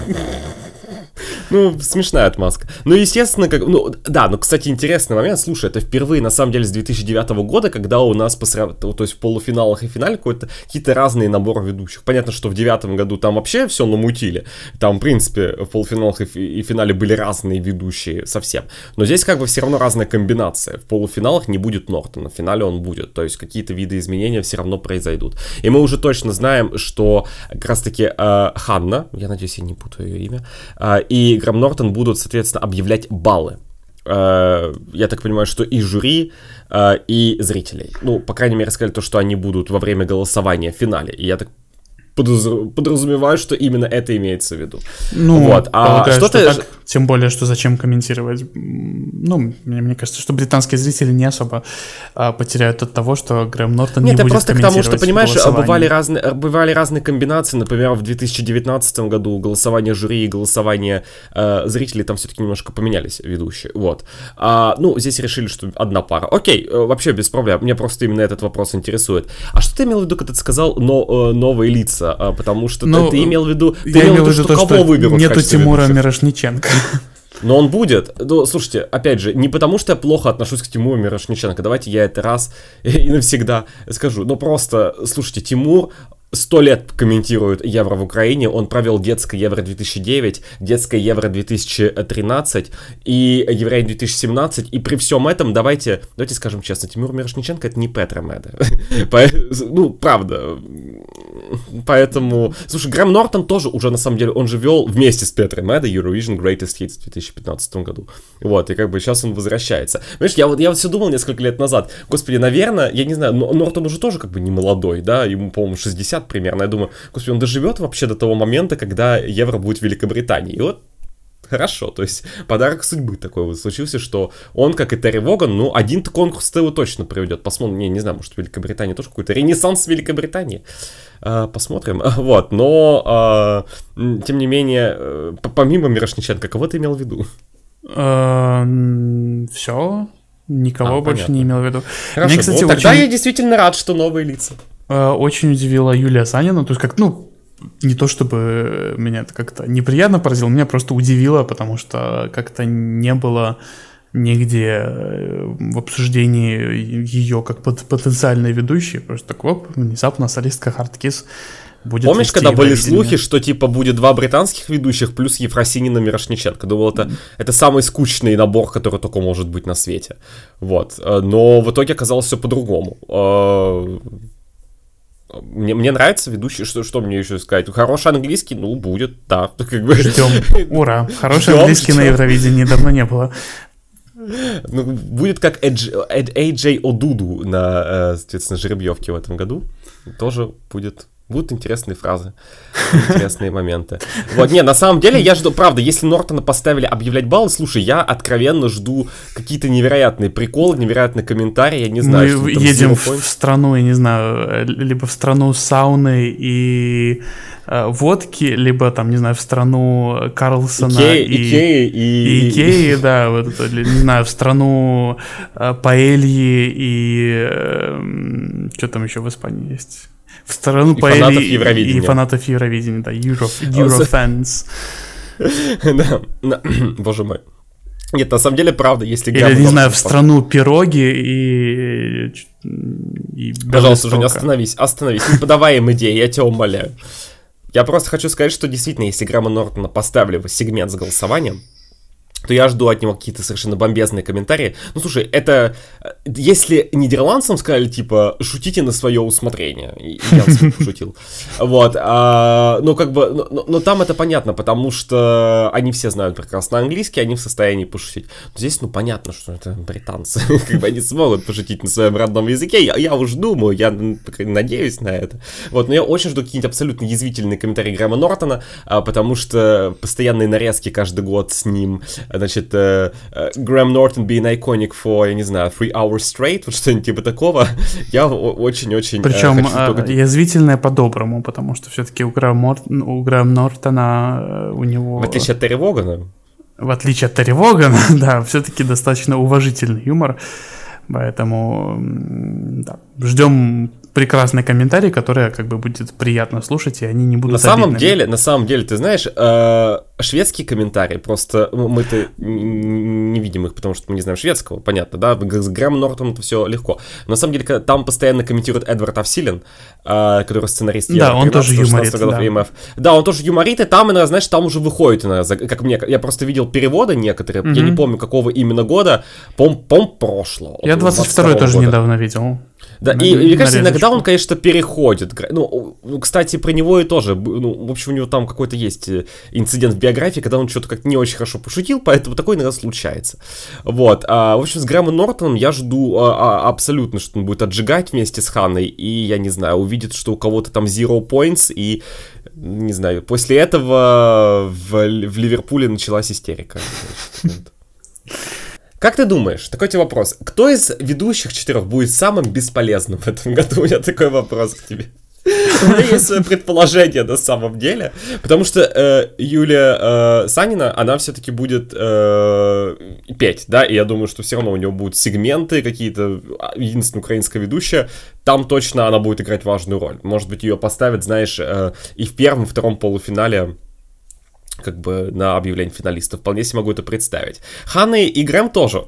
ну, смешная отмазка. Ну, естественно, как, ну, да, ну, кстати, интересный момент, слушай, это впервые, на самом деле, с 2009 года, когда у нас, по срав- то есть в полуфиналах и финале какие-то разные наборы ведущих. Понятно, что в девятом году там вообще все намутили, там, в принципе, в полуфиналах и, и финале были разные ведущие совсем. Но здесь как бы все равно разная комбинация. В полуфиналах не будет Нортона, в финале он будет, то есть какие-то виды изменения все равно произойдут. И мы уже точно знаем, что как раз-таки э, Ханна, я надеюсь, я не путаю ее имя, э, и Грэм Нортон будут, соответственно, объявлять баллы. Э, я так понимаю, что и жюри, э, и зрителей. Ну, по крайней мере, сказали то, что они будут во время голосования в финале. И я так подразу- подразумеваю, что именно это имеется в виду. Ну, Вот, а полагаю, что что ты- так, тем более, что зачем комментировать? Ну, мне, мне кажется, что британские зрители не особо а, потеряют от того, что Грэм Нортон Нет, не это будет просто к тому, что, понимаешь, голосование. бывали разные, бывали разные комбинации. Например, в 2019 году голосование жюри и голосование э, зрителей там все-таки немножко поменялись ведущие. Вот. А, ну, здесь решили, что одна пара. Окей, э, вообще без проблем. Меня просто именно этот вопрос интересует. А что ты имел в виду, когда ты сказал но, э, новые лица? А, потому что Ну, ты, ты имел в виду, ты Я имел в виду, что, то, кого выберут нету Тимура ведущих? Мирошниченко. [LAUGHS] Но он будет. Ну, слушайте, опять же, не потому что я плохо отношусь к Тимуру Мирошниченко. Давайте я это раз [LAUGHS] и навсегда скажу. Но просто, слушайте, Тимур сто лет комментирует Евро в Украине. Он провел детское Евро 2009, детское Евро 2013 и Евро 2017. И при всем этом, давайте, давайте скажем честно, Тимур Мирошниченко это не Петра Меда. [LAUGHS] Ну, правда. Поэтому, слушай, Грэм Нортон тоже уже, на самом деле, он же вел вместе с Петром Меда Eurovision Greatest Hits в 2015 году. Вот, и как бы сейчас он возвращается. Понимаешь, я вот, я вот все думал несколько лет назад, господи, наверное, я не знаю, но Нортон уже тоже как бы не молодой, да, ему, по-моему, 60 примерно. Я думаю, господи, он доживет вообще до того момента, когда Евро будет в Великобритании. И вот Хорошо, то есть подарок судьбы такой вот случился, что он, как и Терри Воган, ну, один-то конкурс его точно проведет. Посмотрим, не, не знаю, может, Великобритания тоже какой-то ренессанс Великобритании. А, посмотрим. [LAUGHS] Вот, но, а, тем не менее, э, помимо Мирошниченко, кого ты имел в виду? Все. Никого А, больше понятно. не имел в виду. Хорошо, Мне, кстати, ну, тогда очень- я действительно рад, что новые лица. Очень удивила Юлия Санина, то есть как, ну, не то чтобы меня это как-то неприятно поразило, меня просто удивило, потому что как-то не было нигде э, в обсуждении ее как пот- потенциальной ведущей, просто так, оп, внезапно солистка Хардкис будет Помнишь, когда были слухи, что типа будет два британских ведущих плюс Ефросинина Мирошниченко? Думал, это, это самый скучный набор, который только может быть на свете. Вот. Э, Но в итоге оказалось все по-другому. Мне, мне нравится ведущий, что, что мне еще сказать? Хороший английский, ну, будет, да. [LAUGHS] Как бы. Ждем. Ура. Хороший Ждем, английский на ждем. Евровидении давно не было. Ну, будет как AJ, AJ Одуду на, э, соответственно, жеребьевке в этом году. Тоже будет Будут интересные фразы, интересные моменты. Вот, не, на самом деле я жду, правда, если Нортона поставили объявлять баллы, слушай, я откровенно жду какие-то невероятные приколы, невероятные комментарии, я не знаю, Мы едем в, страну, я не знаю, э, либо в страну сауны и э, водки, либо там, не знаю, в страну Карлсона Икеи, и... Икеи и... И Икеи, да, вот это, не знаю, в страну э, паэльи и что там еще в Испании есть? В страну И паэльи фанатов Евровидения. и фанатов Евровидения, да, Euro, Eurofans. [LAUGHS] Да, [CLEARS THROAT] боже мой. Нет, на самом деле, правда, если Или, не знаю, в страну пироги и... и Пожалуйста, Женя, остановись, остановись. Не подавай им идеи, я тебя умоляю. Я просто хочу сказать, что действительно, если Грамма Нортона поставили в сегмент с голосованием, то я жду от него какие-то совершенно бомбезные комментарии. Ну, слушай, это... э, Если нидерландцам сказали, типа, шутите на свое усмотрение. Я пошутил. [LAUGHS] Вот. а, ну, как бы... Но, но- но там это понятно, потому что они все знают прекрасно английский, они в состоянии пошутить. Но здесь, ну, понятно, что это британцы. [LAUGHS] Как бы они смогут пошутить на своем родном языке. Я, я уж думаю, я надеюсь на это. Вот, но я очень жду какие-нибудь абсолютно язвительные комментарии Грэма Нортона, а, потому что постоянные нарезки каждый год с ним, значит, э, э, Грэм Нортон being iconic for, я не знаю, three hours straight, вот что-нибудь типа такого, [LAUGHS] я очень-очень э, Причем только- язвительное по-доброму, потому что все-таки у Грэма, Грэма Нортона у него... В отличие от Терри Вогана, в отличие от Терри Вогана, [LAUGHS] да, все-таки достаточно уважительный юмор. Поэтому да, ждем прекрасный комментарий, который как бы будет приятно слушать, и они не будут на самом обидными. деле, на самом деле, ты знаешь, э, шведские комментарии, просто ну, мы-то не видим их, потому что мы не знаем шведского, понятно, да, с Грэм Нортоном это все легко. Но на самом деле, там постоянно комментирует Эдвард Авсилин, э, который сценарист Да, он тоже 13-16 юморит, годов да. EMF. Да, он тоже юморит, и там, иногда, знаешь, там уже выходит, иногда, как мне, я просто видел переводы некоторые, я не помню, какого именно года, пом, пом прошлого. Я 22 тоже недавно видел. Да, На- и, мне кажется, иногда он, конечно, переходит. Ну, ну, кстати, про него и тоже. Ну, в общем, у него там какой-то есть э, инцидент в биографии, когда он что-то как не очень хорошо пошутил, поэтому такое иногда случается. Вот. а, в общем, с Грэмом Нортоном я жду а, а, абсолютно, что он будет отжигать вместе с Ханной, и, я не знаю, увидит, что у кого-то там zero points, и, не знаю, после этого в, в Ливерпуле началась истерика. Как ты думаешь, такой тебе вопрос, кто из ведущих четырех будет самым бесполезным в этом году? У меня такой вопрос к тебе. У меня есть свое предположение на самом деле, потому что э, Юлия э, Санина, она все-таки будет э, петь, да, и я думаю, что все равно у нее будут сегменты какие-то, а, единственная украинская ведущая, там точно она будет играть важную роль. Может быть, ее поставят, знаешь, э, и в первом, втором полуфинале как бы на объявление финалистов. Вполне себе могу это представить. Ханна и Грэм тоже.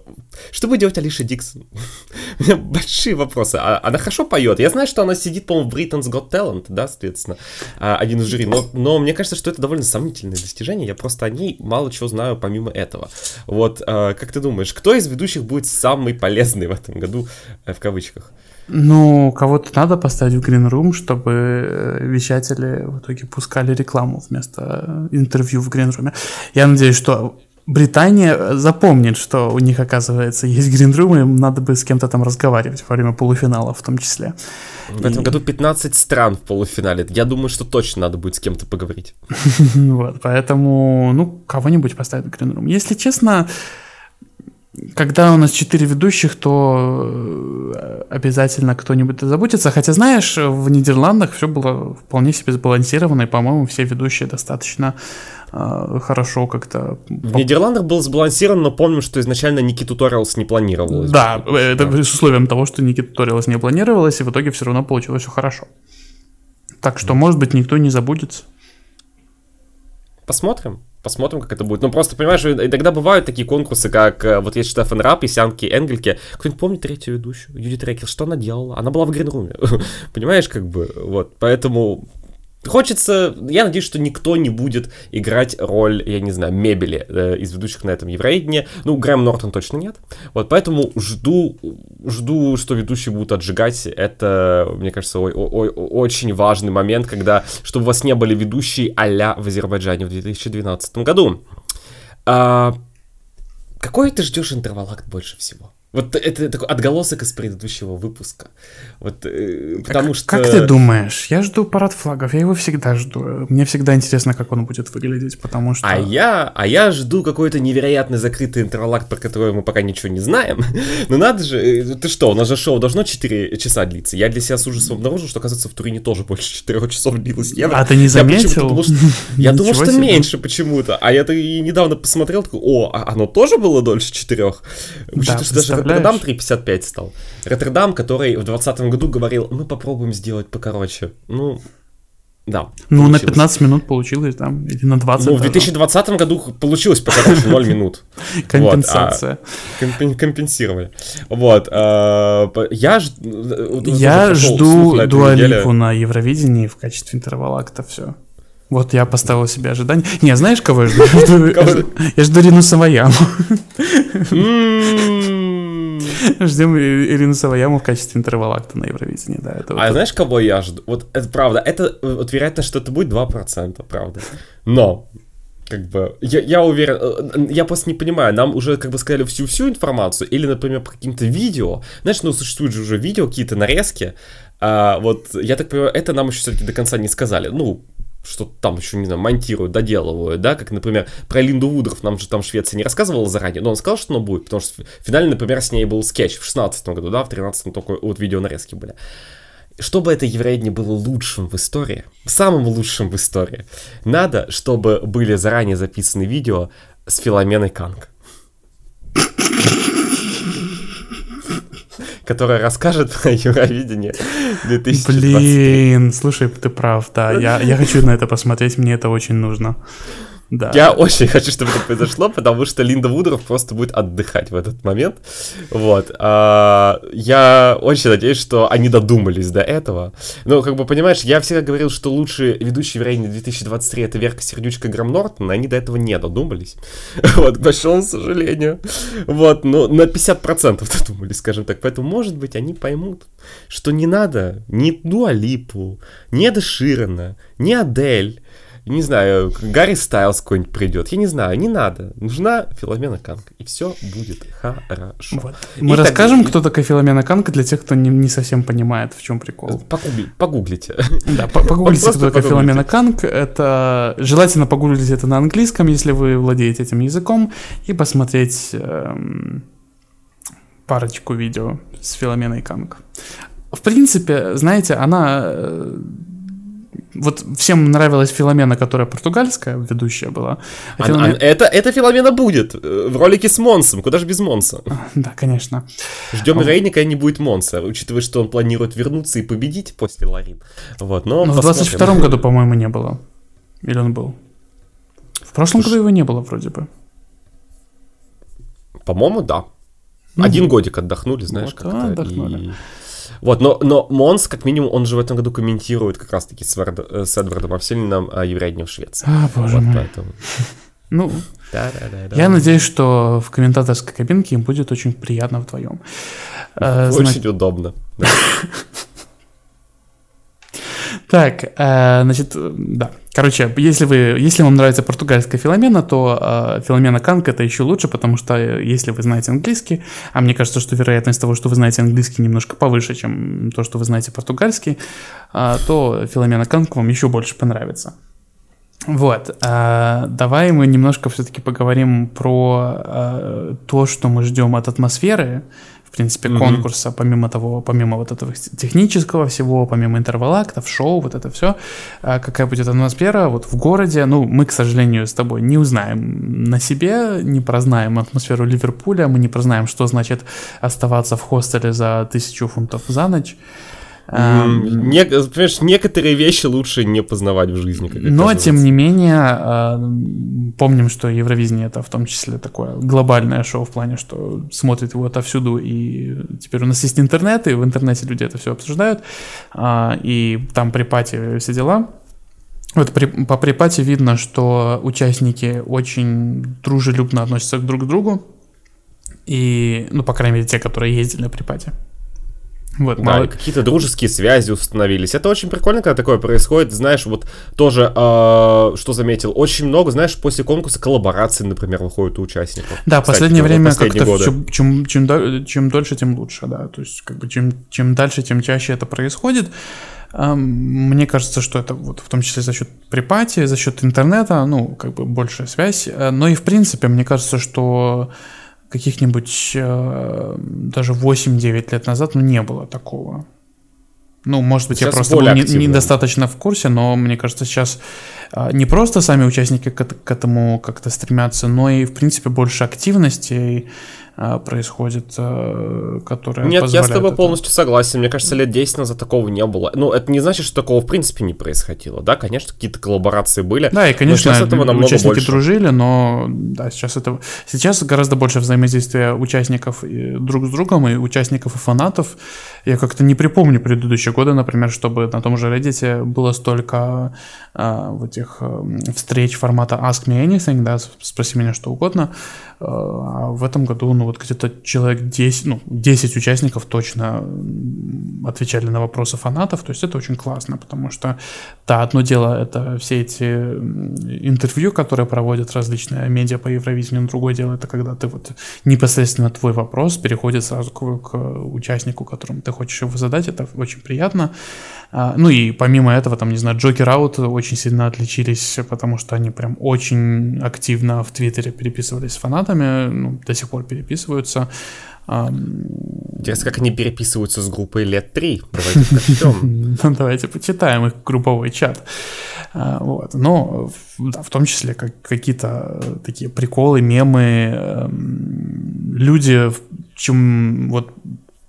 Что будет делать Алиша Диксон? [LAUGHS] У меня большие вопросы. А- она хорошо поет. Я знаю, что она сидит, по-моему, в Britain's Got Talent, да, соответственно, а, один из жюри. Но, но мне кажется, что это довольно сомнительное достижение. Я просто о ней мало чего знаю помимо этого. Вот, а, как ты думаешь, кто из ведущих будет самый полезный в этом году, э, в кавычках? Ну, кого-то надо поставить в Green Room, чтобы э, вещатели в итоге пускали рекламу вместо э, интервью в Green Room. Я надеюсь, что Британия запомнит, что у них, оказывается, есть Green Room, и им надо бы с кем-то там разговаривать во время полуфинала в том числе. В этом И- году 15 стран в полуфинале. Я думаю, что точно надо будет с кем-то поговорить. [LAUGHS] Вот, поэтому, ну, кого-нибудь поставить в Green Room. Если честно, когда у нас четыре ведущих, то э, обязательно кто-нибудь заботится. Хотя, знаешь, в Нидерландах все было вполне себе сбалансировано, и, по-моему, все ведущие достаточно э, хорошо как-то... В Нидерландах был сбалансирован, но помним, что изначально Ники Туториалс не планировалось. Да, это да. с условием того, что Ники Туториалс не планировалось, и в итоге все равно получилось все хорошо. Так что, может быть, никто не забудется. Посмотрим. Посмотрим, как это будет. Ну, просто, понимаешь, иногда бывают такие конкурсы, как э, вот есть Штефан Рап, Исянки, Энгельке. Кто-нибудь помнит третью ведущую? Юди Трекер, что она делала? Она была в Гринруме. [LAUGHS] Понимаешь, как бы, вот. Поэтому Хочется, я надеюсь, что никто не будет играть роль, я не знаю, мебели э, из ведущих на этом Евровидении. Ну, Грэм Нортон точно нет. Вот, поэтому жду, жду, что ведущие будут отжигать. Это, мне кажется, о- о- очень важный момент, когда, чтобы у вас не были ведущие а в Азербайджане в 2012 году. А, какой ты ждешь интервалакт больше всего? Вот это такой отголосок из предыдущего выпуска. Вот, э, потому как, что... Как ты думаешь? Я жду парад флагов, я его всегда жду. Мне всегда интересно, как он будет выглядеть, потому что... А я, а я жду какой-то невероятно закрытый интерлакт, про который мы пока ничего не знаем. [LAUGHS] Но надо же... Э, ты что, у нас же шоу должно 4 часа длиться. Я для себя с ужасом обнаружил, что, оказывается, в Турине тоже больше 4 часов длилось. Я, а ты не заметил? [LAUGHS] Я, думал, что меньше почему-то. А я-то и недавно посмотрел, такой, о, а оно тоже было дольше 4? Учитывая, что даже Роттердам 3.55 стал. Роттердам, который в 2020 году говорил, мы попробуем сделать покороче. Ну, да. Ну, получилось. на 15 минут получилось, там, или на 20. Ну, в 2020 да. году получилось покороче, 0 минут. Компенсация. [LAUGHS] Вот, а, компенсировали. Вот. А, я, ж, я жду Дуалипу на Евровидении в качестве интервала акта все. Вот я поставил себе ожидание. Не, знаешь, кого я жду? [LAUGHS] Я жду Рину Саваяму. [LAUGHS] Ждем Ирину Саваяму в качестве интервалакта на Евровидении, да. Это а вот знаешь, кого я жду? Вот это правда, это вот вероятность, что это будет 2%, правда. Но как бы, я, я уверен, э, я просто не понимаю, нам уже, как бы, сказали всю-всю информацию, или, например, по каким-то видео, знаешь, ну, существуют же уже видео, какие-то нарезки, а, вот, я так понимаю, это нам еще все-таки до конца не сказали, ну, что там еще, не знаю, монтируют, доделывают, да, как, например, про Линду Вудров нам же там Швеция не рассказывала заранее, но он сказал, что оно будет, потому что финально, например, с ней был скетч в 16 году, да, в 13 только вот видео нарезки были. Чтобы это Евровидение было лучшим в истории, самым лучшим в истории, надо, чтобы были заранее записаны видео с Филоменой Канк. Которая расскажет про Евровидение 2020. Блин, слушай, ты прав, да, я, я хочу на это посмотреть, мне это очень нужно. Да. Я очень хочу, чтобы это произошло, потому что Линда Вудров просто будет отдыхать в этот момент. Вот. А, я очень надеюсь, что они додумались до этого. Но, как бы, понимаешь, я всегда говорил, что лучшие ведущие в рейне 2023 это Верка Сердючка и Грам Нортон, они до этого не додумались. [LAUGHS] Вот, к большому сожалению. Вот, но на 50% додумались, скажем так. Поэтому, может быть, они поймут, что не надо ни Дуалипу, ни Эда Ширена, ни Адель, не знаю, Гарри Стайлс какой-нибудь придет. Я не знаю, не надо. Нужна Филомена Канка. И все будет хорошо. Вот. Мы и расскажем, так... кто такая Филомена Канка для тех, кто не, не совсем понимает, в чем прикол. Погугли, погуглите. Да, погуглите, кто такая Филомена Канк. Это желательно погуглить это на английском, если вы владеете этим языком, и посмотреть эм, парочку видео с Филоменой Канк. В принципе, знаете, она э, вот всем нравилась Филомена, которая португальская ведущая была. А Филомен... а, это, это Филомена будет э, в ролике с Монсом. Куда же без Монса? [LAUGHS] Да, конечно. Ждем а... Рейника, не будет Монса, учитывая, что он планирует вернуться и победить после Ларин. Вот, но, но в 22 году, по-моему, не было. Или он был? В прошлом Слушай... году его не было, вроде бы. По-моему, да. Ну, Один годик отдохнули, знаешь, вот, как-то. Отдохнули. И... Вот, но, но Монс, как минимум, он же в этом году комментирует как раз-таки с, Вард, э, с Эдвардом Авсельниным о Евредне в Швеции. А, боже вот, мой. Поэтому... [LAUGHS] Ну, да, да, да, да. я надеюсь, что в комментаторской кабинке им будет очень приятно вдвоем. Э, очень Зна... удобно. [LAUGHS] Так, э, значит, да. Короче, если вы, если вам нравится португальская филомена, то э, филомена Канк это еще лучше, потому что э, если вы знаете английский, а мне кажется, что вероятность того, что вы знаете английский немножко повыше, чем то, что вы знаете португальский, э, то филомена Канк вам еще больше понравится. Вот, а, давай мы немножко все-таки поговорим про а, то, что мы ждем от атмосферы, в принципе, конкурса, помимо того, помимо вот этого технического всего, помимо интервалактов, шоу, вот это все, а, какая будет атмосфера вот в городе, ну, мы, к сожалению, с тобой не узнаем на себе, не прознаем атмосферу Ливерпуля, мы не прознаем, что значит оставаться в хостеле за тысячу фунтов за ночь, не, понимаешь, некоторые вещи лучше не познавать в жизни. Как Но, тем не менее, а, помним, что Евровидение это в том числе такое глобальное шоу в плане, что смотрит его отовсюду, и теперь у нас есть интернет, и в интернете люди это все обсуждают, а, и там при пати все дела. Вот при, по припате видно, что участники очень дружелюбно относятся друг к другу, и, ну, по крайней мере, те, которые ездили на припате. Вот, да, мало... какие-то дружеские связи установились. Это очень прикольно, когда такое происходит. Знаешь, вот тоже, э, что заметил, очень много, знаешь, после конкурса коллабораций, например, выходит у участников. Да, Кстати, последнее время как-то чем, чем, чем, чем дольше, тем лучше, да. То есть, как бы, чем, чем дальше, тем чаще это происходит. Мне кажется, что это вот в том числе за счет припати, за счет интернета, ну, как бы большая связь. Э, но и в принципе, мне кажется, что каких-нибудь э, даже 8-9 лет назад, ну, не было такого. Ну, может быть, сейчас я просто был не, недостаточно в курсе, но мне кажется, сейчас э, не просто сами участники к, к этому как-то стремятся, но и, в принципе, больше активности а, происходит, а, которая Нет, я с тобой это. полностью согласен. Мне кажется, лет 10 назад такого не было. Ну, это не значит, что такого в принципе не происходило. Да, конечно, какие-то коллаборации были. Да, и, конечно, сейчас этого намного участники больше. дружили, но да, сейчас это... Сейчас гораздо больше взаимодействия участников друг с другом и участников и фанатов. Я как-то не припомню предыдущие годы, например, чтобы на том же Reddit было столько а, вот этих а, встреч формата Ask Me Anything, да, спроси меня что угодно. А в этом году, ну, вот где-то человек 10, ну, 10 участников точно отвечали на вопросы фанатов, то есть это очень классно, потому что, да, одно дело это все эти интервью, которые проводят различные медиа по Евровидению, другое дело это когда ты вот непосредственно твой вопрос переходит сразу к, к участнику, которому ты хочешь его задать, это очень приятно. А, ну и помимо этого, там, не знаю, Джокер Аут очень сильно отличились, потому что они прям очень активно в Твиттере переписывались с фанатами, ну, до сих пор переписываются. Интересно, как они переписываются с группой лет три. Давайте. [LAUGHS] Ну, почитаем их групповой чат. А, вот. Но да, в том числе как, какие-то такие приколы, мемы. Люди, чем вот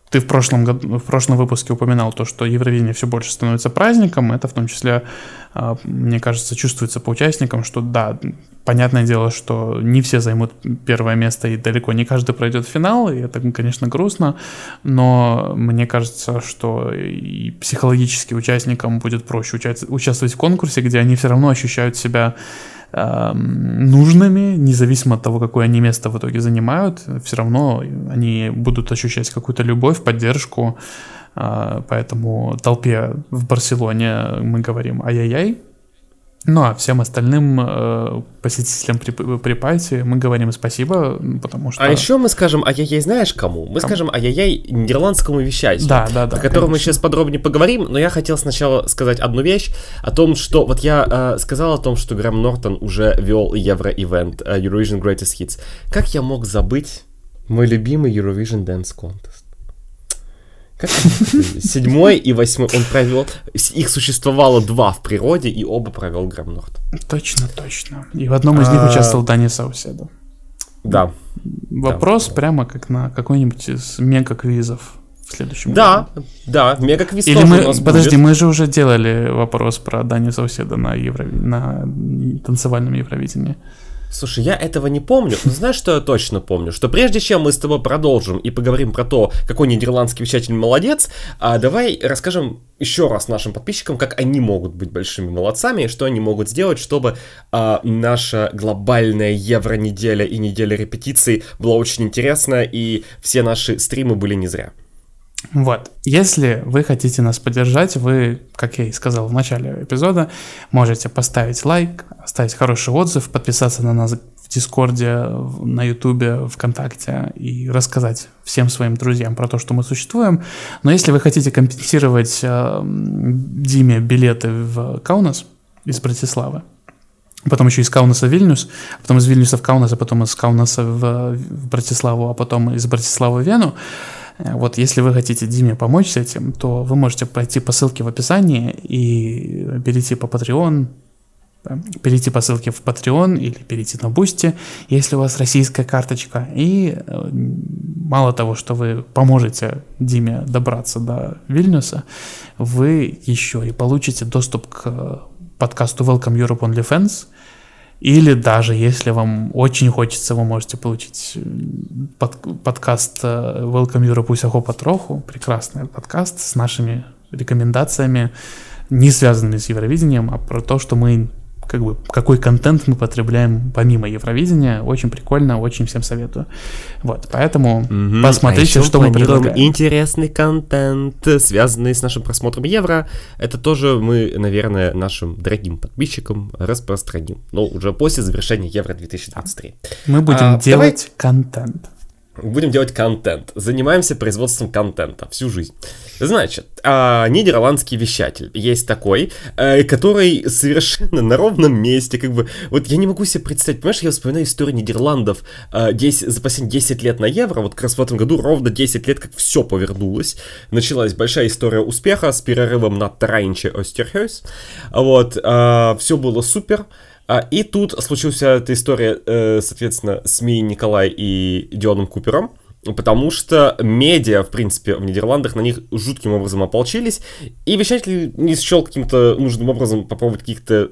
ты в прошлом году, в прошлом выпуске упоминал то, что Евровидение все больше становится праздником. Это в том числе, а, мне кажется, чувствуется по участникам, что да, понятное дело, что не все займут первое место и далеко не каждый пройдет финал, и это, конечно, грустно, но мне кажется, что и психологически участникам будет проще участвовать в конкурсе, где они все равно ощущают себя нужными, независимо от того, какое они место в итоге занимают, все равно они будут ощущать какую-то любовь, поддержку, а, поэтому толпе в Барселоне мы говорим ай-яй-яй, ну а всем остальным э, посетителям при, при пати мы говорим спасибо, потому что... А еще мы скажем ай-яй-яй знаешь кому? Мы кому? скажем ай-яй-яй нидерландскому вещателю, да, да, да, о котором конечно. мы сейчас подробнее поговорим, но я хотел сначала сказать одну вещь о том, что... Вот я э, сказал о том, что Грэм Нортон уже вел Евро-ивент uh, Eurovision Greatest Hits. Как я мог забыть мой любимый Eurovision Dance Contest? Как седьмой и восьмой он провел. Их существовало два в природе, и оба провел Грэм Норт. Точно, точно. И в одном из них а, участвовал Дани Сауседо. Да. Вопрос прямо как на какой-нибудь из мега-квизов в следующем да, году. Да, да, мега-квиз Или мы, подожди, мы же уже делали вопрос про Дани Сауседа на, Евро... на танцевальном Евровидении. Слушай, я этого не помню, но знаешь, что я точно помню? Что прежде чем мы с тобой продолжим и поговорим про то, какой нидерландский вещатель молодец, а давай расскажем еще раз нашим подписчикам, как они могут быть большими молодцами и что они могут сделать, чтобы а, наша глобальная евро-неделя и неделя репетиций была очень интересна и все наши стримы были не зря. Вот. Если вы хотите нас поддержать, вы, как я и сказал в начале эпизода, можете поставить лайк, оставить хороший отзыв, подписаться на нас в Дискорде, на Ютубе, ВКонтакте и рассказать всем своим друзьям про то, что мы существуем. Но если вы хотите компенсировать э, Диме билеты в Каунас из Братиславы, потом еще из Каунаса в Вильнюс, потом из Вильнюса в Каунас, а потом из Каунаса в, в Братиславу, а потом из Братиславы в Вену. Э, вот если вы хотите Диме помочь с этим, то вы можете пройти по ссылке в описании и перейти по Patreon, перейти по ссылке в Patreon или перейти на Boosty, если у вас российская карточка. И э, мало того, что вы поможете Диме добраться до Вильнюса, вы еще и получите доступ к подкасту Welcome Europe OnlyFans, или даже если вам очень хочется, вы можете получить э, под, подкаст э, Welcome Europe Усяхо Потроху, прекрасный подкаст с нашими рекомендациями, не связанные с Евровидением, а про то, что мы как бы какой контент мы потребляем помимо Евровидения. Очень прикольно, очень всем советую. Вот, поэтому угу. посмотрите, а что мы предлагаем. интересный контент, связанный с нашим просмотром Евро. Это тоже мы, наверное, нашим дорогим подписчикам распространим. Но уже после завершения Евро 2023. Мы будем а, делать давай... контент будем делать контент. Занимаемся производством контента всю жизнь. Значит, а, нидерландский вещатель есть такой, а, который совершенно на ровном месте, как бы, вот я не могу себе представить, понимаешь, я вспоминаю историю Нидерландов а, 10, за последние 10 лет на евро, вот как раз в этом году ровно 10 лет, как все повернулось. Началась большая история успеха с перерывом на Таранче Остерхёс. Вот, а, все было супер. А, и тут случилась эта история, э, соответственно, с Мией Николай и Дионом Купером, потому что медиа, в принципе, в Нидерландах на них жутким образом ополчились, и вещатель не счел каким-то нужным образом попробовать каких-то,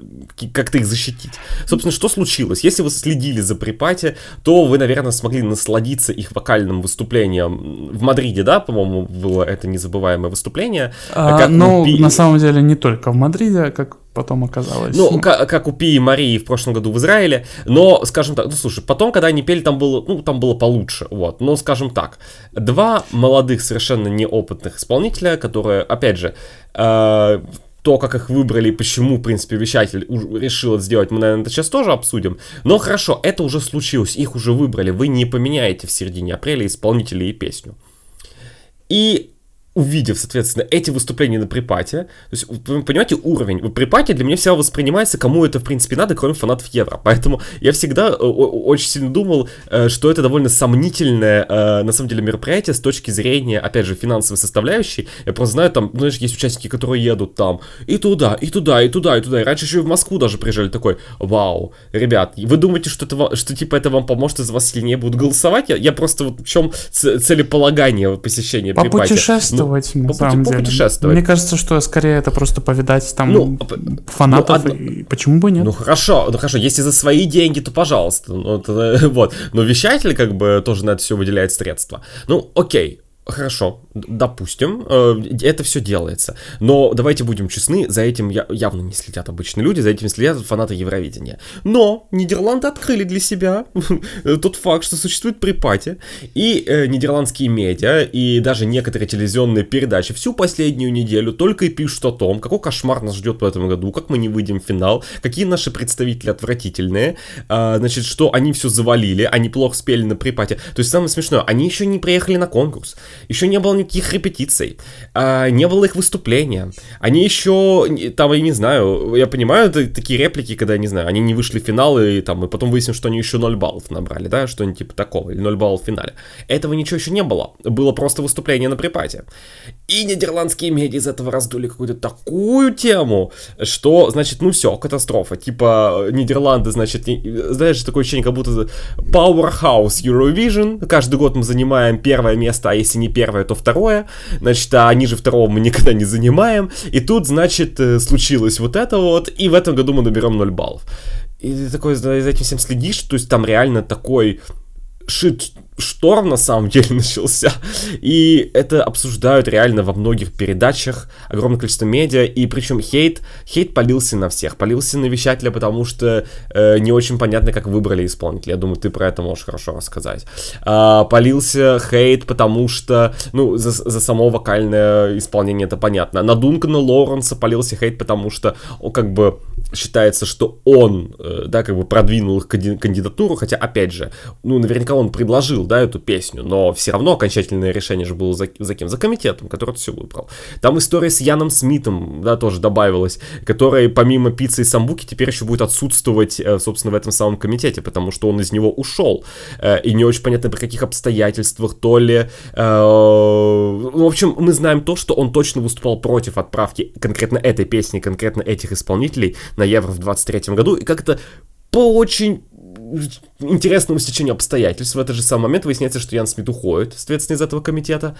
как-то их защитить. Собственно, что случилось? Если вы следили за Припати, то вы, наверное, смогли насладиться их вокальным выступлением в Мадриде, да, по-моему, было это незабываемое выступление. А, ну, на самом деле, не только в Мадриде, как потом оказалось. Ну, как, как у Пи и Марии в прошлом году в Израиле, но, скажем так, ну, слушай, потом, когда они пели, там было, ну, там было получше, вот, но, скажем так, два молодых, совершенно неопытных исполнителя, которые, опять же, э, то, как их выбрали почему, в принципе, вещатель решил это сделать, мы, наверное, это сейчас тоже обсудим. Но хорошо, это уже случилось, их уже выбрали, вы не поменяете в середине апреля исполнителей и песню. И увидев, соответственно, эти выступления на припате, то есть, вы понимаете, уровень, припате для меня всегда воспринимается, кому это, в принципе, надо, кроме фанатов Евро, поэтому я всегда э, очень сильно думал, э, что это довольно сомнительное, э, на самом деле, мероприятие с точки зрения, опять же, финансовой составляющей, я просто знаю, там, знаешь, есть участники, которые едут там и туда, и туда, и туда, и туда, и раньше еще и в Москву даже приезжали, такой, вау, ребят, вы думаете, что это, что, типа, это вам поможет, из вас сильнее будут голосовать? Я, я просто вот в чем целеполагание посещения припати? попутешествовать, ну, на самом деле. Мне кажется, что скорее это просто повидать там ну, фанатов, ну, одно... и почему бы нет? Ну хорошо, ну хорошо, если за свои деньги, то пожалуйста. Ну, это, [LAUGHS] вот. Но вещатель как бы тоже на это все выделяет средства. Ну, окей, Хорошо, допустим, э, это все делается. Но давайте будем честны, за этим явно не следят обычные люди, за этим следят фанаты Евровидения. Но Нидерланды открыли для себя [LAUGHS] тот факт, что существует припати, и э, нидерландские медиа, и даже некоторые телевизионные передачи всю последнюю неделю только и пишут о том, какой кошмар нас ждет в этом году, как мы не выйдем в финал, какие наши представители отвратительные, э, значит, что они все завалили, они плохо спели на припате. То есть самое смешное, они еще не приехали на конкурс еще не было никаких репетиций, а, не было их выступления. Они еще, там, я не знаю, я понимаю, это такие реплики, когда, не знаю, они не вышли в финал, и там, и потом выяснилось, что они еще 0 баллов набрали, да, что-нибудь типа такого, или 0 баллов в финале. Этого ничего еще не было. Было просто выступление на припате. И нидерландские медиа из этого раздули какую-то такую тему, что, значит, ну все, катастрофа. Типа, Нидерланды, значит, знаешь, такое ощущение, как будто Powerhouse Eurovision. Каждый год мы занимаем первое место, а если не первое, то второе. Значит, а ниже второго мы [LAUGHS] никогда не занимаем. И тут, значит, э, случилось вот это вот, и в этом году мы наберем 0 баллов. И ты такой за этим всем следишь, то есть там реально такой шит шторм на самом деле [LAUGHS] начался. И это обсуждают реально во многих передачах, огромное количество медиа. И причем хейт, хейт полился на всех. Полился на вещателя, потому что э, не очень понятно, как выбрали исполнителя. Я думаю, ты про это можешь хорошо рассказать. А, полился хейт, потому что, ну, за, за само вокальное исполнение это понятно. На Дункана Лоуренса полился хейт, потому что он как бы считается, что он, э, да, как бы продвинул их кандидатуру, хотя, опять же, ну, наверняка он предложил утвердил, да, эту песню, но все равно окончательное решение же было за, за кем? За комитетом, который все выбрал. Там история с Яном Смитом, да, тоже добавилась, которая помимо пиццы и самбуки теперь еще будет отсутствовать, э, собственно, в этом самом комитете, потому что он из него ушел. Э, и не очень понятно, при каких обстоятельствах, то ли... Э, в общем, мы знаем то, что он точно выступал против отправки конкретно этой песни, конкретно этих исполнителей на Евро в 23 году, и как-то по очень интересному стечению обстоятельств в этот же самый момент выясняется, что Ян Смит уходит, соответственно, из этого комитета.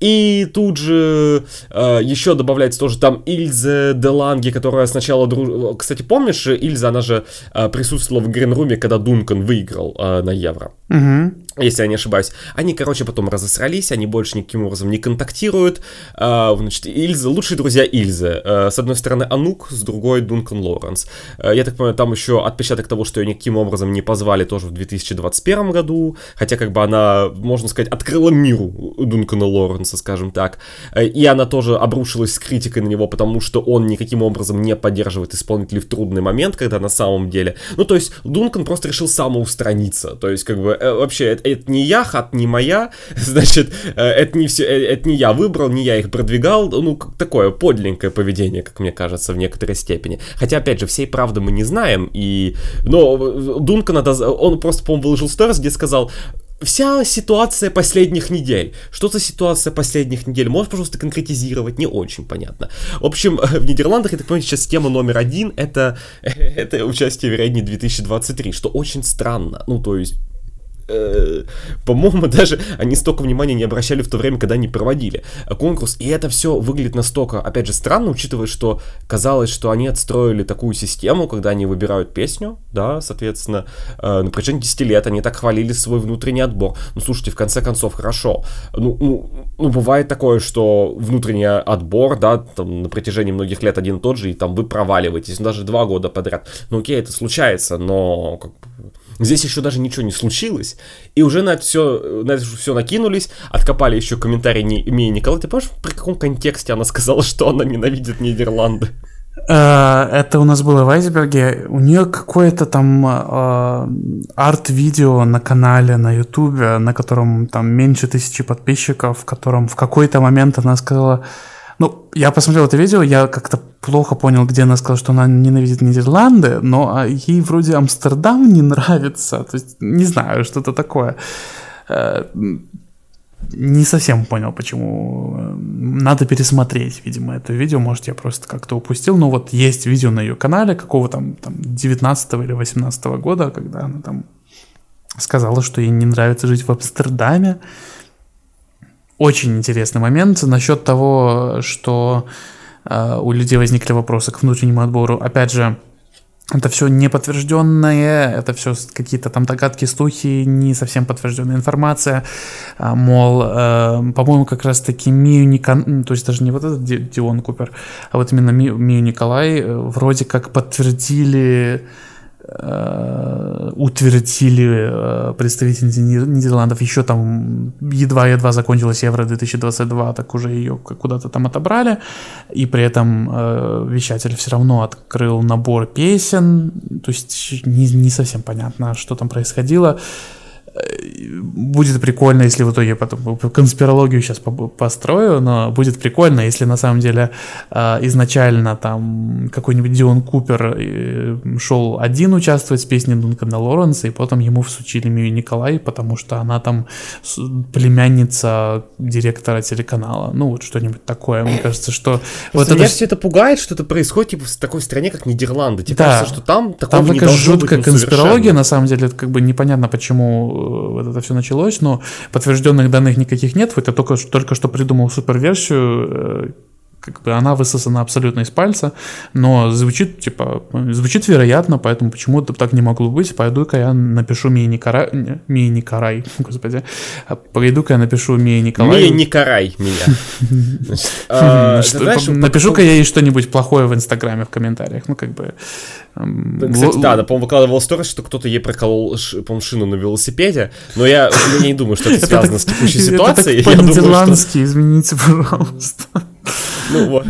И тут же э, еще добавляется тоже там Ильзе Деланги, которая сначала... Друж... Кстати, помнишь, Ильза, она же э, присутствовала в Гринруме, когда Дункан выиграл э, на Евро. Угу. Если я не ошибаюсь. Они, короче, потом разосрались, они больше никаким образом не контактируют. Э, значит, Ильза, лучшие друзья Ильзы. Э, с одной стороны Анук, с другой Дункан Лоуренс. Э, я так понимаю, там еще отпечаток того, что ее никаким образом не позвали тоже в 2021 году, хотя как бы она, можно сказать, открыла миру Дункана Лоренса, скажем так, и она тоже обрушилась с критикой на него, потому что он никаким образом не поддерживает исполнителей в трудный момент, когда на самом деле, ну то есть Дункан просто решил самоустраниться, то есть как бы э, вообще это, это не я, хат не моя, [LAUGHS] значит, э, это не все, э, это не я выбрал, не я их продвигал, ну такое подлинное поведение, как мне кажется, в некоторой степени. Хотя, опять же, всей правды мы не знаем, и, но Дункан надо... Он просто, по-моему, выложил сторис, где сказал, Вся ситуация последних недель. Что за ситуация последних недель? Можешь, пожалуйста, конкретизировать? Не очень понятно. В общем, [LAUGHS] в Нидерландах, я так понимаю, сейчас тема номер один это, [LAUGHS] это участие в Вередне 2023, что очень странно. Ну, то есть, Э, по-моему, [LAUGHS] даже они столько внимания не обращали в то время, когда они проводили конкурс. И это все выглядит настолько, опять же, странно, учитывая, что казалось, что они отстроили такую систему, когда они выбирают песню, да, соответственно, э, на протяжении 10 лет они так хвалили свой внутренний отбор. Ну, слушайте, в конце концов, хорошо. Ну, ну, ну бывает такое, что внутренний отбор, да, там, на протяжении многих лет один и тот же, и там вы проваливаетесь, ну, даже два года подряд. Ну, окей, это случается, но как Здесь еще даже ничего не случилось, и уже на это все, на это все накинулись, откопали еще комментарий Мии Николай. Ты помнишь, при каком контексте она сказала, что она ненавидит Нидерланды? Э, это у нас было в Айсберге. У нее какое-то там э, арт-видео на канале на Ютубе, на котором там меньше тысячи подписчиков, в котором в какой-то момент она сказала, ну, я посмотрел это видео, я как-то плохо понял, где она сказала, что она ненавидит Нидерланды, но а, ей вроде Амстердам не нравится. То есть, не знаю, что-то такое. Э, не совсем понял, почему. Надо пересмотреть, видимо, это видео. Может, я просто как-то упустил. Но вот есть видео на ее канале какого там, там 19 или 18 года, когда она там сказала, что ей не нравится жить в Амстердаме очень интересный момент насчет того, что э, у людей возникли вопросы к внутреннему отбору. Опять же, это все не подтвержденное, это все какие-то там догадки, слухи, не совсем подтвержденная информация. А, мол, э, по-моему, как раз таки Мию Николай, то есть даже не вот этот Дион Купер, а вот именно Мию, Мию Николай э, вроде как подтвердили утвердили э, представители Нидерландов. Еще там едва-едва закончилась Евро 2022, так уже ее куда-то там отобрали, и при этом э, вещатель все равно открыл набор песен, то есть не, не совсем понятно, что там происходило будет прикольно, если в итоге потом конспирологию сейчас построю, но будет прикольно, если на самом деле а, изначально там какой-нибудь Дион Купер э, шел один участвовать с песней Дункана Лоренса, и потом ему всучили Мию Николай, потому что она там племянница директора телеканала. Ну, вот что-нибудь такое. Мне кажется, что... вот меня это... все это пугает, что это происходит типа, в такой стране, как Нидерланды. Тебе да. кажется, что там такого там такая жуткая быть, ну, конспирология, на самом деле, это как бы непонятно, почему вот это все началось, но подтвержденных данных никаких нет. Вот я только, только что придумал суперверсию, э, как бы она высосана абсолютно из пальца, но звучит, типа, звучит вероятно, поэтому почему-то так не могло быть. Пойду-ка я напишу Мия Никарай, Мия Никарай, [LAUGHS] господи, пойду-ка я напишу Мия Николай. Мия Никарай меня. [LAUGHS] А, напишу-ка я ей что-нибудь плохое в Инстаграме в комментариях, ну, как бы... Кстати, да, по-моему, выкладывала сторис, что кто-то ей проколол, по-моему, шину на велосипеде, но я, я не думаю, что это [LAUGHS] связано с текущей ситуацией. Это по-нидерландски, извините, пожалуйста. [LAUGHS] Ну вот.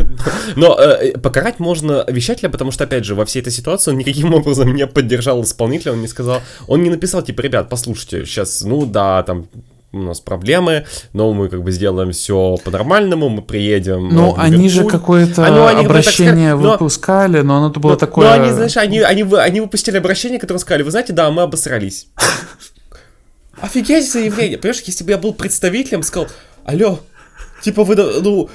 Но э, покарать можно вещателя, потому что, опять же, во всей этой ситуации он никаким образом не поддержал исполнителя, он не сказал, он не написал, типа, ребят, послушайте, сейчас, ну да, там, у нас проблемы, но мы как бы сделаем все по-нормальному, мы приедем. Ну, они же какое-то а, ну, они, обращение сказать, выпускали, но оно было но, такое. Ну, они, знаешь, они, они, они выпустили обращение, которое сказали, вы знаете, да, мы обосрались. [LAUGHS] Офигеть заявление. Понимаешь, если бы я был представителем, сказал, алло, Типа, вы, ну,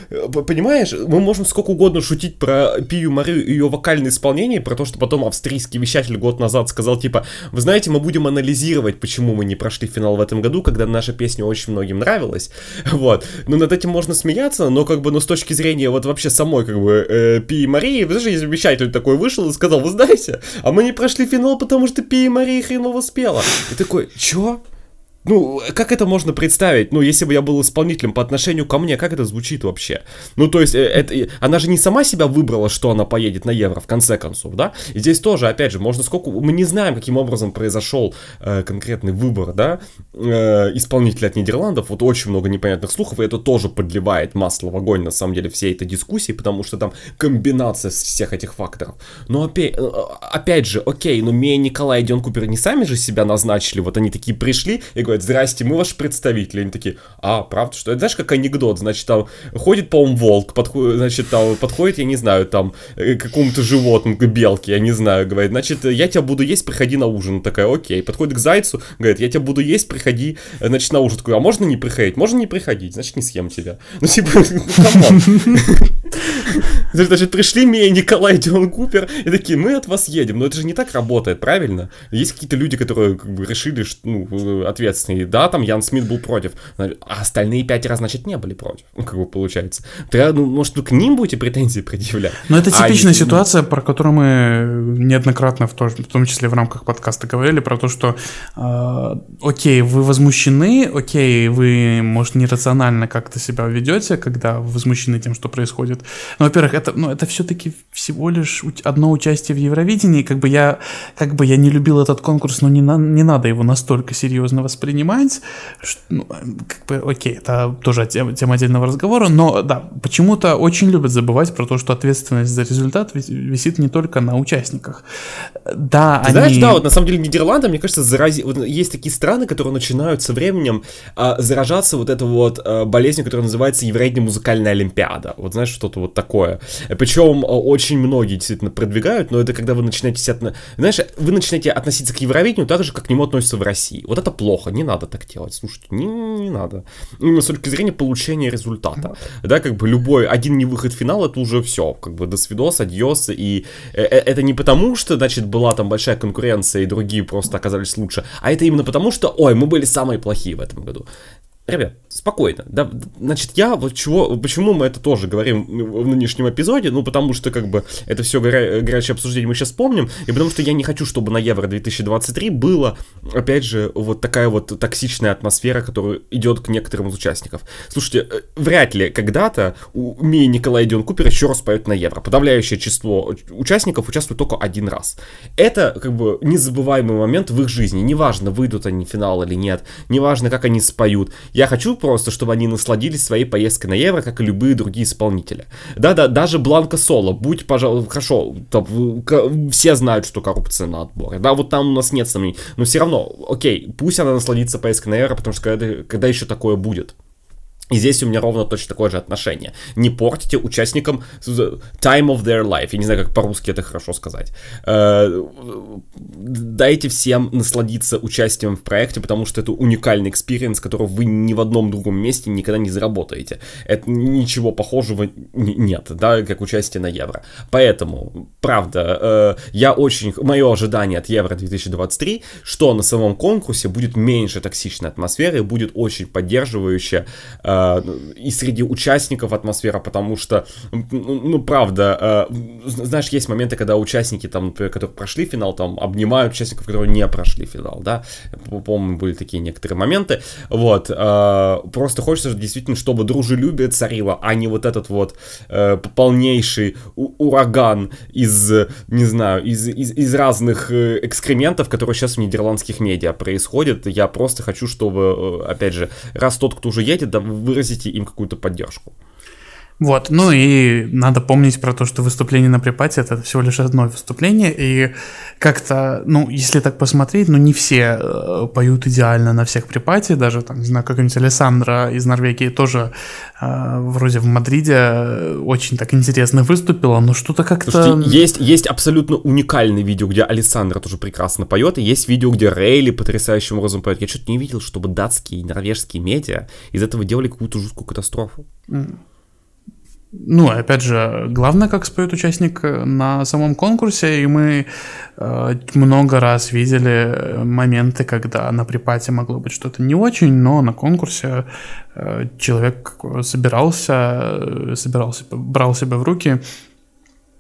понимаешь, мы можем сколько угодно шутить про Пию Марию и ее вокальное исполнение, про то, что потом австрийский вещатель год назад сказал, типа, вы знаете, мы будем анализировать, почему мы не прошли финал в этом году, когда наша песня очень многим нравилась, [LAUGHS] вот. Ну, над этим можно смеяться, но, как бы, ну, с точки зрения вот вообще самой, как бы, э, Пии Марии, знаете, если вещатель такой вышел и сказал, вы знаете, а мы не прошли финал, потому что Пия Мария хреново спела. И такой, чё? Ну, как это можно представить? Ну, если бы я был исполнителем по отношению ко мне, как это звучит вообще? Ну, то есть, э, это, она же не сама себя выбрала, что она поедет на Евро, в конце концов, да? И здесь тоже, опять же, можно сколько... Мы не знаем, каким образом произошел э, конкретный выбор, да, э, исполнителя от Нидерландов. Вот очень много непонятных слухов, и это тоже подливает масло в огонь, на самом деле, всей этой дискуссии, потому что там комбинация всех этих факторов. Но опять, э, опять же, окей, но Мия Николай и Дион Купер не сами же себя назначили, вот они такие пришли и говорят, здрасте, мы ваши представители. Они такие, а, правда, что? Это знаешь, как анекдот, значит, там ходит, по-моему, волк, подходит, значит, там подходит, я не знаю, там, э, к какому-то животному, к белке, я не знаю, говорит, значит, я тебя буду есть, приходи на ужин. Такая, окей. Подходит к зайцу, говорит, я тебя буду есть, приходи, э, значит, на ужин. Такой, а можно не приходить? Можно не приходить, значит, не съем тебя. Ну, типа, [LAUGHS] ну, [LAUGHS] Значит, пришли мне Николай Дион Купер и такие, мы от вас едем. Но это же не так работает, правильно? Есть какие-то люди, которые как бы, решили, что, ну, ответственные. Да, там Ян Смит был против, а остальные пять раз, значит, не были против. Ну, как бы получается. Ты, ну, может, вы к ним будете претензии предъявлять? Ну, это а типичная а, ситуация, про которую мы неоднократно, в, то, в том числе в рамках подкаста, говорили, про то, что э, окей, вы возмущены, окей, вы, может, нерационально как-то себя ведете, когда возмущены тем, что происходит. Но, во-первых, это, ну, это все-таки всего лишь одно участие в Евровидении. Как бы я, как бы я не любил этот конкурс, но не, на, не надо его настолько серьезно воспринимать. Что, ну, как бы, окей, это тоже тема, тема отдельного разговора, но да, почему-то очень любят забывать про то, что ответственность за результат висит не только на участниках. Да, Ты они... Знаешь, да, вот на самом деле Нидерланды, мне кажется, зарази... вот есть такие страны, которые начинают со временем а, заражаться вот этой вот а, болезнью, которая называется Евровидение музыкальная олимпиада. Вот знаешь, что-то вот такое. Причем а, очень многие действительно продвигают, но это когда вы начинаете, отно... знаешь, вы начинаете относиться к Евровидению так же, как к нему относятся в России. Вот это плохо, не надо так делать, слушайте, не, не надо. Именно с точки зрения получения результата. Да, как бы любой один не выход в финал, это уже все, как бы до свидос, адьос, и э, э, это не потому, что, значит, была там большая конкуренция, и другие просто оказались лучше, а это именно потому, что, ой, мы были самые плохие в этом году. Ребят, спокойно. Да, значит, я вот чего, почему мы это тоже говорим в нынешнем эпизоде, ну, потому что, как бы, это все горя, горячее обсуждение мы сейчас помним, и потому что я не хочу, чтобы на Евро 2023 было, опять же, вот такая вот токсичная атмосфера, которая идет к некоторым из участников. Слушайте, э, вряд ли когда-то у Мии Николай Дион Купер еще раз поет на Евро. Подавляющее число участников участвует только один раз. Это, как бы, незабываемый момент в их жизни. Неважно, выйдут они в финал или нет, неважно, как они споют. Я хочу просто, чтобы они насладились своей поездкой на Евро, как и любые другие исполнители. Да-да, даже Бланка Соло, будь, пожалуйста, хорошо, там, все знают, что коррупция на отборе. Да, вот там у нас нет сомнений. Но все равно, окей, пусть она насладится поездкой на Евро, потому что когда, когда еще такое будет? И здесь у меня ровно точно такое же отношение. Не портите участникам time of their life. Я не знаю, как по-русски это хорошо сказать. Э, дайте всем насладиться участием в проекте, потому что это уникальный experience, которого вы ни в одном другом месте никогда не заработаете. Это ничего похожего нет, да, как участие на Евро. Поэтому, правда, э, я очень... Мое ожидание от Евро 2023, что на самом конкурсе будет меньше токсичной атмосферы, будет очень поддерживающая э, и среди участников атмосфера, потому что, ну, ну правда, э, знаешь, есть моменты, когда участники, там, например, которые прошли финал, там, обнимают участников, которые не прошли финал, да, по-моему, были такие некоторые моменты, вот, э, просто хочется действительно, чтобы дружелюбие царило, а не вот этот вот э, полнейший ураган из, не знаю, из, из, из разных экскрементов, которые сейчас в нидерландских медиа происходят, я просто хочу, чтобы, опять же, раз тот, кто уже едет, да, выразите им какую-то поддержку. Вот, ну и надо помнить про то, что выступление на припате это всего лишь одно выступление, и как-то, ну, если так посмотреть, ну, не все э, поют идеально на всех припате, даже, там, не знаю, какая-нибудь Александра из Норвегии тоже э, вроде в Мадриде очень так интересно выступила, но что-то как-то... Слушайте, есть, есть абсолютно уникальный видео, где Александра тоже прекрасно поет, и есть видео, где Рейли потрясающим образом поет. Я что-то не видел, чтобы датские и норвежские медиа из этого делали какую-то жуткую катастрофу. Mm. Ну, опять же, главное, как споет участник э, на самом конкурсе, и мы э, много раз видели моменты, когда на припате могло быть что-то не очень, но на конкурсе э, человек собирался, э, собирался, брал себя в руки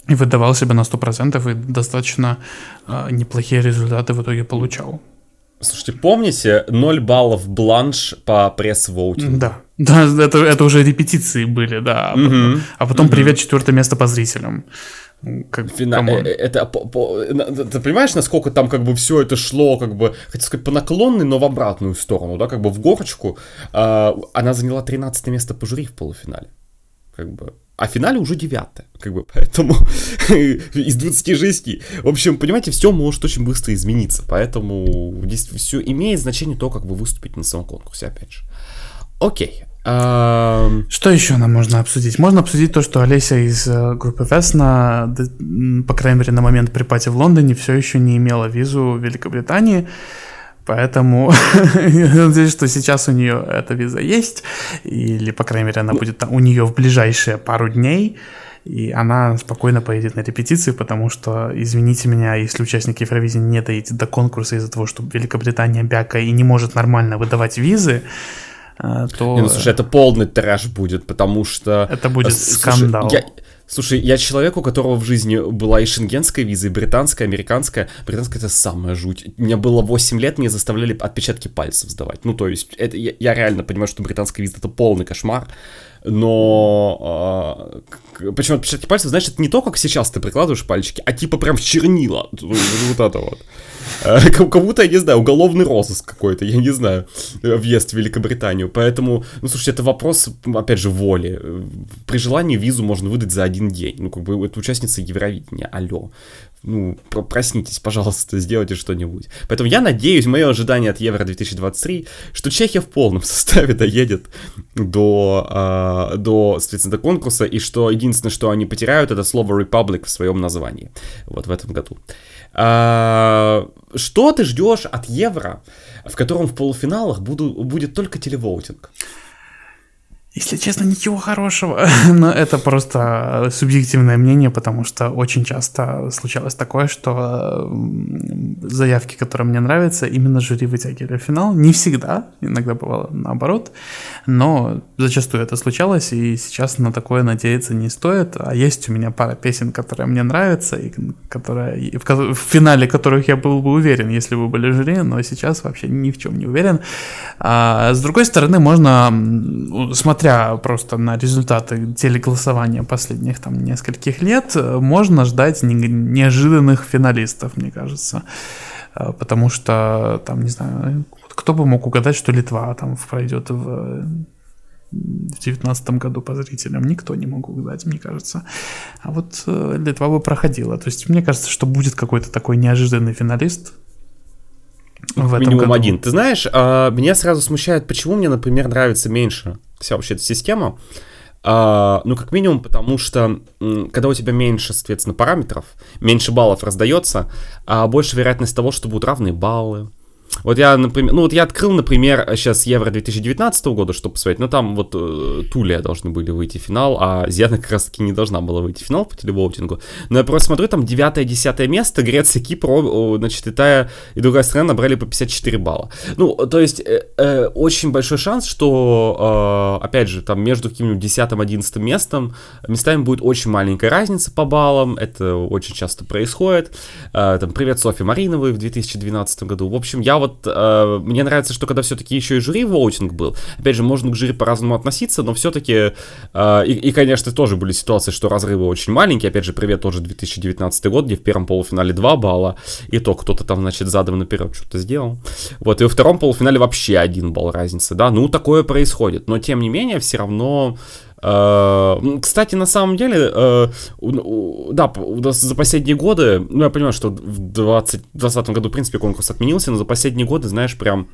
и выдавал себя на 100% и достаточно э, неплохие результаты в итоге получал. Слушайте, помните 0 баллов бланш по пресс-воутингу? Да. Да, это, это уже репетиции были, да. А потом, угу. а потом угу. привет, четвертое место по зрителям. Как, Фина... Э, это, по, по, ты понимаешь, насколько там как бы все это шло, как бы, хотел сказать, по наклонной, но в обратную сторону, да, как бы в горочку. Э, она заняла 13 место по жюри в полуфинале. Как бы а в финале уже девятое, как бы, поэтому [LAUGHS] из 26. В общем, понимаете, все может очень быстро измениться, поэтому здесь все имеет значение то, как вы выступите на самом конкурсе, опять же. Окей. Что еще нам можно обсудить? Можно обсудить то, что Олеся из э, группы Весна, по крайней мере, на момент припати в Лондоне все еще не имела визу в Великобритании. Поэтому [LAUGHS] я надеюсь, что сейчас у нее эта виза есть, или, по крайней мере, она будет у нее в ближайшие пару дней, и она спокойно поедет на репетиции, потому что, извините меня, если участник Евровизии не доедет до конкурса из-за того, что Великобритания бяка и не может нормально выдавать визы, то... Не, ну, слушай, это полный трэш будет, потому что... Это будет скандал. Слушай, я... Слушай, я человек, у которого в жизни была и шенгенская виза, и британская, американская. Британская это самая жуть. У меня было 8 лет, мне заставляли отпечатки пальцев сдавать. Ну, то есть, это, я, я реально понимаю, что британская виза это полный кошмар. Но э, почему отпечатки пальцев, это не то, как сейчас ты прикладываешь пальчики, а типа прям чернила. Вот это вот. Э, как будто, я не знаю, уголовный розыск какой-то, я не знаю, въезд в Великобританию. Поэтому, ну, слушайте, это вопрос, опять же, воли. При желании визу можно выдать за один день. Ну, как бы, это участница Евровидения, алло. Ну, проснитесь, пожалуйста, сделайте что-нибудь. Поэтому я надеюсь, мое ожидание от Евро 2023, что Чехия в полном [LAUGHS] составе доедет до, э, до, соответственно, до конкурса, и что единственное, что они потеряют, это слово Republic в своем названии. Вот в этом году. А, что ты ждешь от Евро, в котором в полуфиналах буду, будет только телевоутинг? Если честно, ничего хорошего, [LAUGHS] но это просто субъективное мнение, потому что очень часто случалось такое, что заявки, которые мне нравятся, именно жюри вытягивали в финал. Не всегда, иногда бывало наоборот, но зачастую это случалось, и сейчас на такое надеяться не стоит. А есть у меня пара песен, которые мне нравятся, и которые, в, в финале которых я был бы уверен, если бы были жюри, но сейчас вообще ни в чем не уверен. А, с другой стороны, можно смотреть смотря просто на результаты телеголосования последних там нескольких лет, можно ждать неожиданных финалистов, мне кажется. Э, потому что, там, не знаю, кто бы мог угадать, что Литва там пройдет в в девятнадцатом году по зрителям никто не мог угадать, мне кажется. А вот э, Литва бы проходила. То есть мне кажется, что будет какой-то такой неожиданный финалист, в минимум году. один. Ты знаешь, а, меня сразу смущает, почему мне, например, нравится меньше вся вообще эта система. А, ну, как минимум, потому что когда у тебя меньше, соответственно, параметров, меньше баллов раздается, а больше вероятность того, что будут равные баллы, вот я, например, ну вот я открыл, например, сейчас Евро 2019 года, чтобы посмотреть, ну там вот э, Тулия должны были выйти в финал, а Зиана как раз таки не должна была выйти в финал по телевоутингу. Но я просто смотрю, там 9-10 место, Греция, Кипр, значит, и та, и другая страна набрали по 54 балла. Ну, то есть, э, э, очень большой шанс, что, э, опять же, там между каким-нибудь 10-11 местом местами будет очень маленькая разница по баллам, это очень часто происходит. Э, там, привет Софье Мариновой в 2012 году. В общем, я вот, э, мне нравится, что когда все-таки еще и жюри воутинг был, опять же, можно к жюри по-разному относиться, но все-таки, э, и, и, конечно, тоже были ситуации, что разрывы очень маленькие, опять же, привет тоже 2019 год, где в первом полуфинале 2 балла, и то кто-то там, значит, задом наперед что-то сделал. Вот, и во втором полуфинале вообще один балл разницы, да, ну, такое происходит, но, тем не менее, все равно кстати, на самом деле, э, да, за последние годы, ну, я понимаю, что в 2020 году, в принципе, конкурс отменился, но за последние годы, знаешь, прям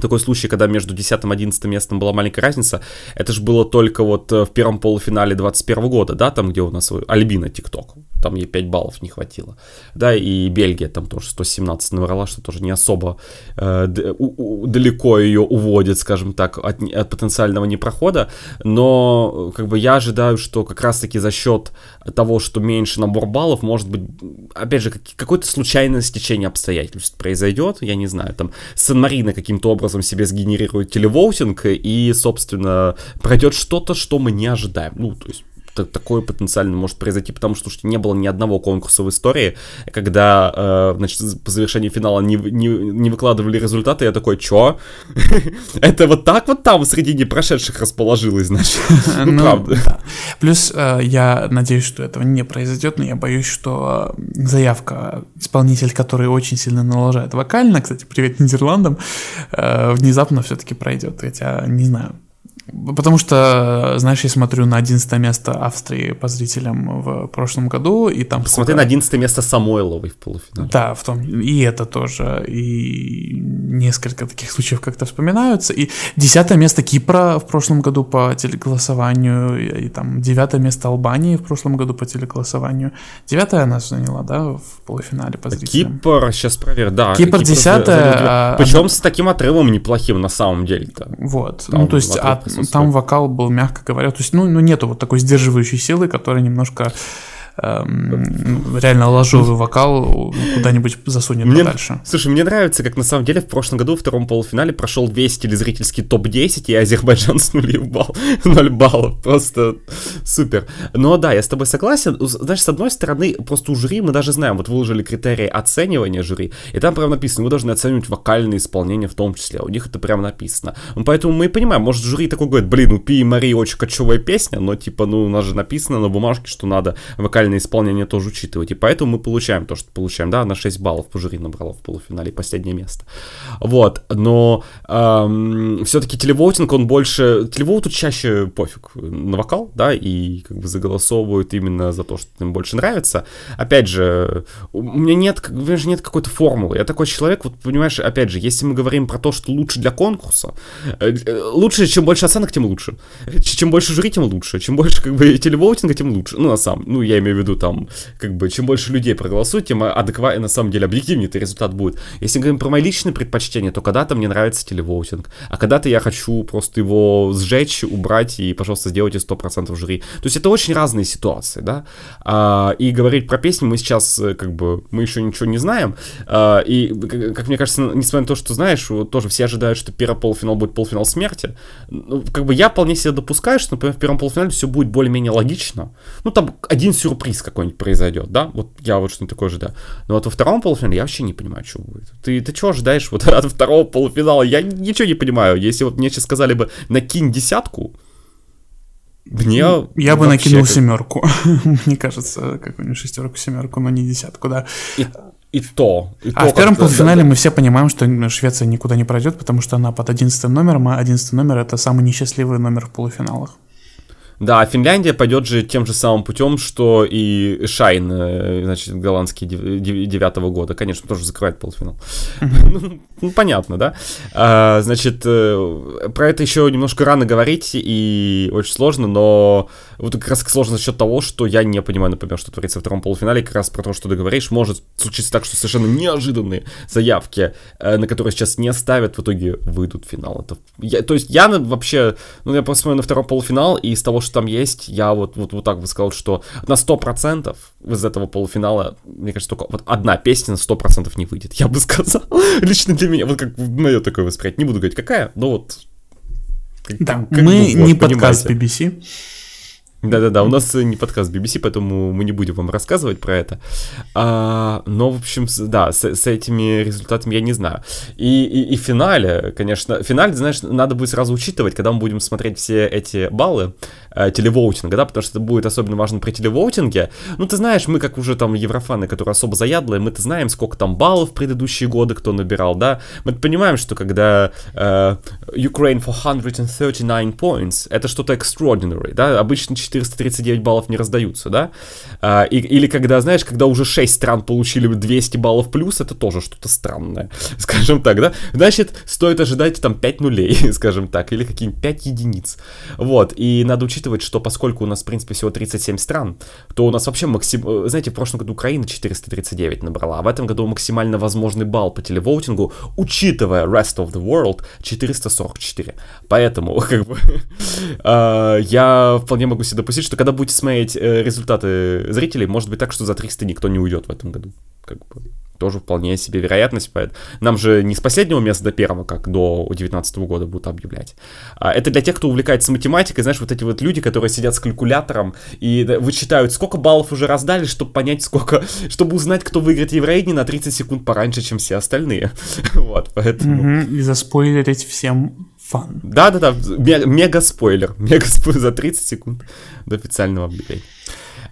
такой случай, когда между 10 и 11 местом была маленькая разница, это же было только вот э, в первом полуфинале 21 года, да, там, где у нас Альбина ТикТок, там ей 5 баллов не хватило, да, и Бельгия там тоже 117 набрала, что тоже не особо э, у, у, далеко ее уводит, скажем так, от, от потенциального непрохода, но как бы я ожидаю, что как раз-таки за счет того, что меньше набор баллов, может быть, опять же, какое-то случайное стечение обстоятельств произойдет, я не знаю, там, Сан-Марино каким-то образом себе сгенерирует телевоутинг, и, собственно, пройдет что-то, что мы не ожидаем. Ну, то есть такое потенциально может произойти, потому что, не было ни одного конкурса в истории, когда, э, значит, по завершении финала не, не, не выкладывали результаты, я такой, чё? [LAUGHS] Это вот так вот там среди непрошедших расположилось, значит? [LAUGHS] Ну, ну правда. Плюс э, я надеюсь, что этого не произойдет, но я боюсь, что заявка исполнитель, который очень сильно налажает вокально, кстати, привет Нидерландам, э, внезапно все-таки пройдет, хотя не знаю. Потому что, знаешь, я смотрю на 11 место Австрии по зрителям в прошлом году, и там... Посмотри сколько... на 11 место Самойловой в полуфинале. Да, в том, и это тоже, и несколько таких случаев как-то вспоминаются, и 10 место Кипра в прошлом году по телеголосованию, и, и там 9 место Албании в прошлом году по телеголосованию. 9 она заняла, да, в полуфинале по зрителям. Кипр, сейчас проверь, да. Кипр, Кипр 10 а, Причем она... с таким отрывом неплохим на самом деле-то. Вот, там, ну то есть от там вокал был, мягко говоря, то есть, ну, ну нету вот такой сдерживающей силы, которая немножко эм, реально ложовый вокал куда-нибудь засунет мне, подальше. Слушай, мне нравится, как на самом деле в прошлом году в втором полуфинале прошел весь телезрительский топ-10, и Азербайджан [LAUGHS] с нули балл, 0 баллов. Просто супер. Но да, я с тобой согласен. Знаешь, с одной стороны, просто у жюри мы даже знаем, вот выложили критерии оценивания жюри, и там прям написано, вы должны оценивать вокальное исполнение в том числе. У них это прям написано. Ну, поэтому мы и понимаем, может, жюри такой говорит, блин, у Пи и Марии очень кочевая песня, но типа, ну, у нас же написано на бумажке, что надо вокальное вокальное исполнение тоже учитывать. И поэтому мы получаем то, что получаем. Да, на 6 баллов по жюри набрала в полуфинале последнее место. Вот, но эм, все-таки телевоутинг, он больше... Телевоуту чаще пофиг на вокал, да, и как бы заголосовывают именно за то, что им больше нравится. Опять же, у меня нет, у меня же нет какой-то формулы. Я такой человек, вот понимаешь, опять же, если мы говорим про то, что лучше для конкурса, э, лучше, чем больше оценок, тем лучше. Чем больше жюри, тем лучше. Чем больше как бы телевоутинга, тем лучше. Ну, на самом, ну, я имею имею в виду там, как бы, чем больше людей проголосует, тем адекватнее, на самом деле, объективнее это результат будет. Если говорим про мои личные предпочтения, то когда-то мне нравится телевоутинг, а когда-то я хочу просто его сжечь, убрать и, пожалуйста, сделайте 100% жюри. То есть это очень разные ситуации, да. А, и говорить про песни мы сейчас, как бы, мы еще ничего не знаем. А, и, как мне кажется, несмотря на то, что знаешь, тоже все ожидают, что первый полуфинал будет полуфинал смерти. Ну, как бы я вполне себе допускаю, что, например, в первом полуфинале все будет более-менее логично. Ну, там один сюрприз сюрприз какой-нибудь произойдет, да? Вот я вот что-то такое ожидаю. Но вот во втором полуфинале я вообще не понимаю, что будет. Ты, ты что ожидаешь вот от второго полуфинала? Я ничего не понимаю. Если вот мне сейчас сказали бы, накинь десятку, мне Я бы накинул семерку. [LAUGHS] Мне кажется, какую-нибудь шестерку, семерку, но не десятку, да. И, и то. И а то, в первом полуфинале да, мы все понимаем, что Швеция никуда не пройдет, потому что она под 11 номером, а 11 номер это самый несчастливый номер в полуфиналах. Да, Финляндия пойдет же тем же самым путем, что и Шайн, э, значит, голландский девятого года. Конечно, тоже закрывает полуфинал. Ну, [LAUGHS] ну, понятно, да? А, значит, э, про это еще немножко рано говорить и очень сложно, но вот как раз сложно за счет того, что я не понимаю, например, что творится во втором полуфинале, как раз про то, что ты говоришь, может случиться так, что совершенно неожиданные заявки, э, на которые сейчас не ставят, в итоге выйдут в финал. Это, я, то есть я вообще, ну я посмотрю на второй полуфинал, и из того, что там есть, я вот, вот, вот так бы сказал, что на 100% из этого полуфинала, мне кажется, только вот одна песня на 100% не выйдет, я бы сказал. [LAUGHS] Лично для меня, вот как мое такое восприятие, не буду говорить какая, но вот... да, как мы не подкаст BBC. Да-да-да, у нас не подкаст BBC, поэтому мы не будем вам рассказывать про это. А, но, в общем, да, с, с этими результатами я не знаю. И, и, и финале, конечно, финале, знаешь, надо будет сразу учитывать, когда мы будем смотреть все эти баллы э, телевоутинга, да, потому что это будет особенно важно при телевоутинге. Ну, ты знаешь, мы как уже там еврофаны, которые особо заядлые, мы-то знаем, сколько там баллов в предыдущие годы кто набирал, да. Мы понимаем, что когда э, Ukraine for 139 points, это что-то extraordinary, да, обычно 439 баллов не раздаются, да? А, и, или когда, знаешь, когда уже 6 стран получили 200 баллов плюс, это тоже что-то странное, [LAUGHS] скажем так, да? Значит, стоит ожидать там 5 нулей, [LAUGHS] скажем так, или какие-нибудь 5 единиц. Вот, и надо учитывать, что поскольку у нас, в принципе, всего 37 стран, то у нас вообще максим... Знаете, в прошлом году Украина 439 набрала, а в этом году максимально возможный балл по телевоутингу, учитывая Rest of the World, 444. Поэтому, [LAUGHS] как бы, [LAUGHS] а, я вполне могу себе допустить, что когда будете смотреть э, результаты зрителей, может быть так, что за 300 никто не уйдет в этом году. Как бы тоже вполне себе вероятность. Поэтому нам же не с последнего места до первого, как до 2019 года будут объявлять. А это для тех, кто увлекается математикой, знаешь, вот эти вот люди, которые сидят с калькулятором и вычитают, сколько баллов уже раздали, чтобы понять, сколько, [LAUGHS] чтобы узнать, кто выиграет Евровидение на 30 секунд пораньше, чем все остальные. [LAUGHS] вот, поэтому... И заспойлерить всем фан. Да-да-да, мега спойлер, [LAUGHS] мега спойлер за 30 секунд до официального объявления.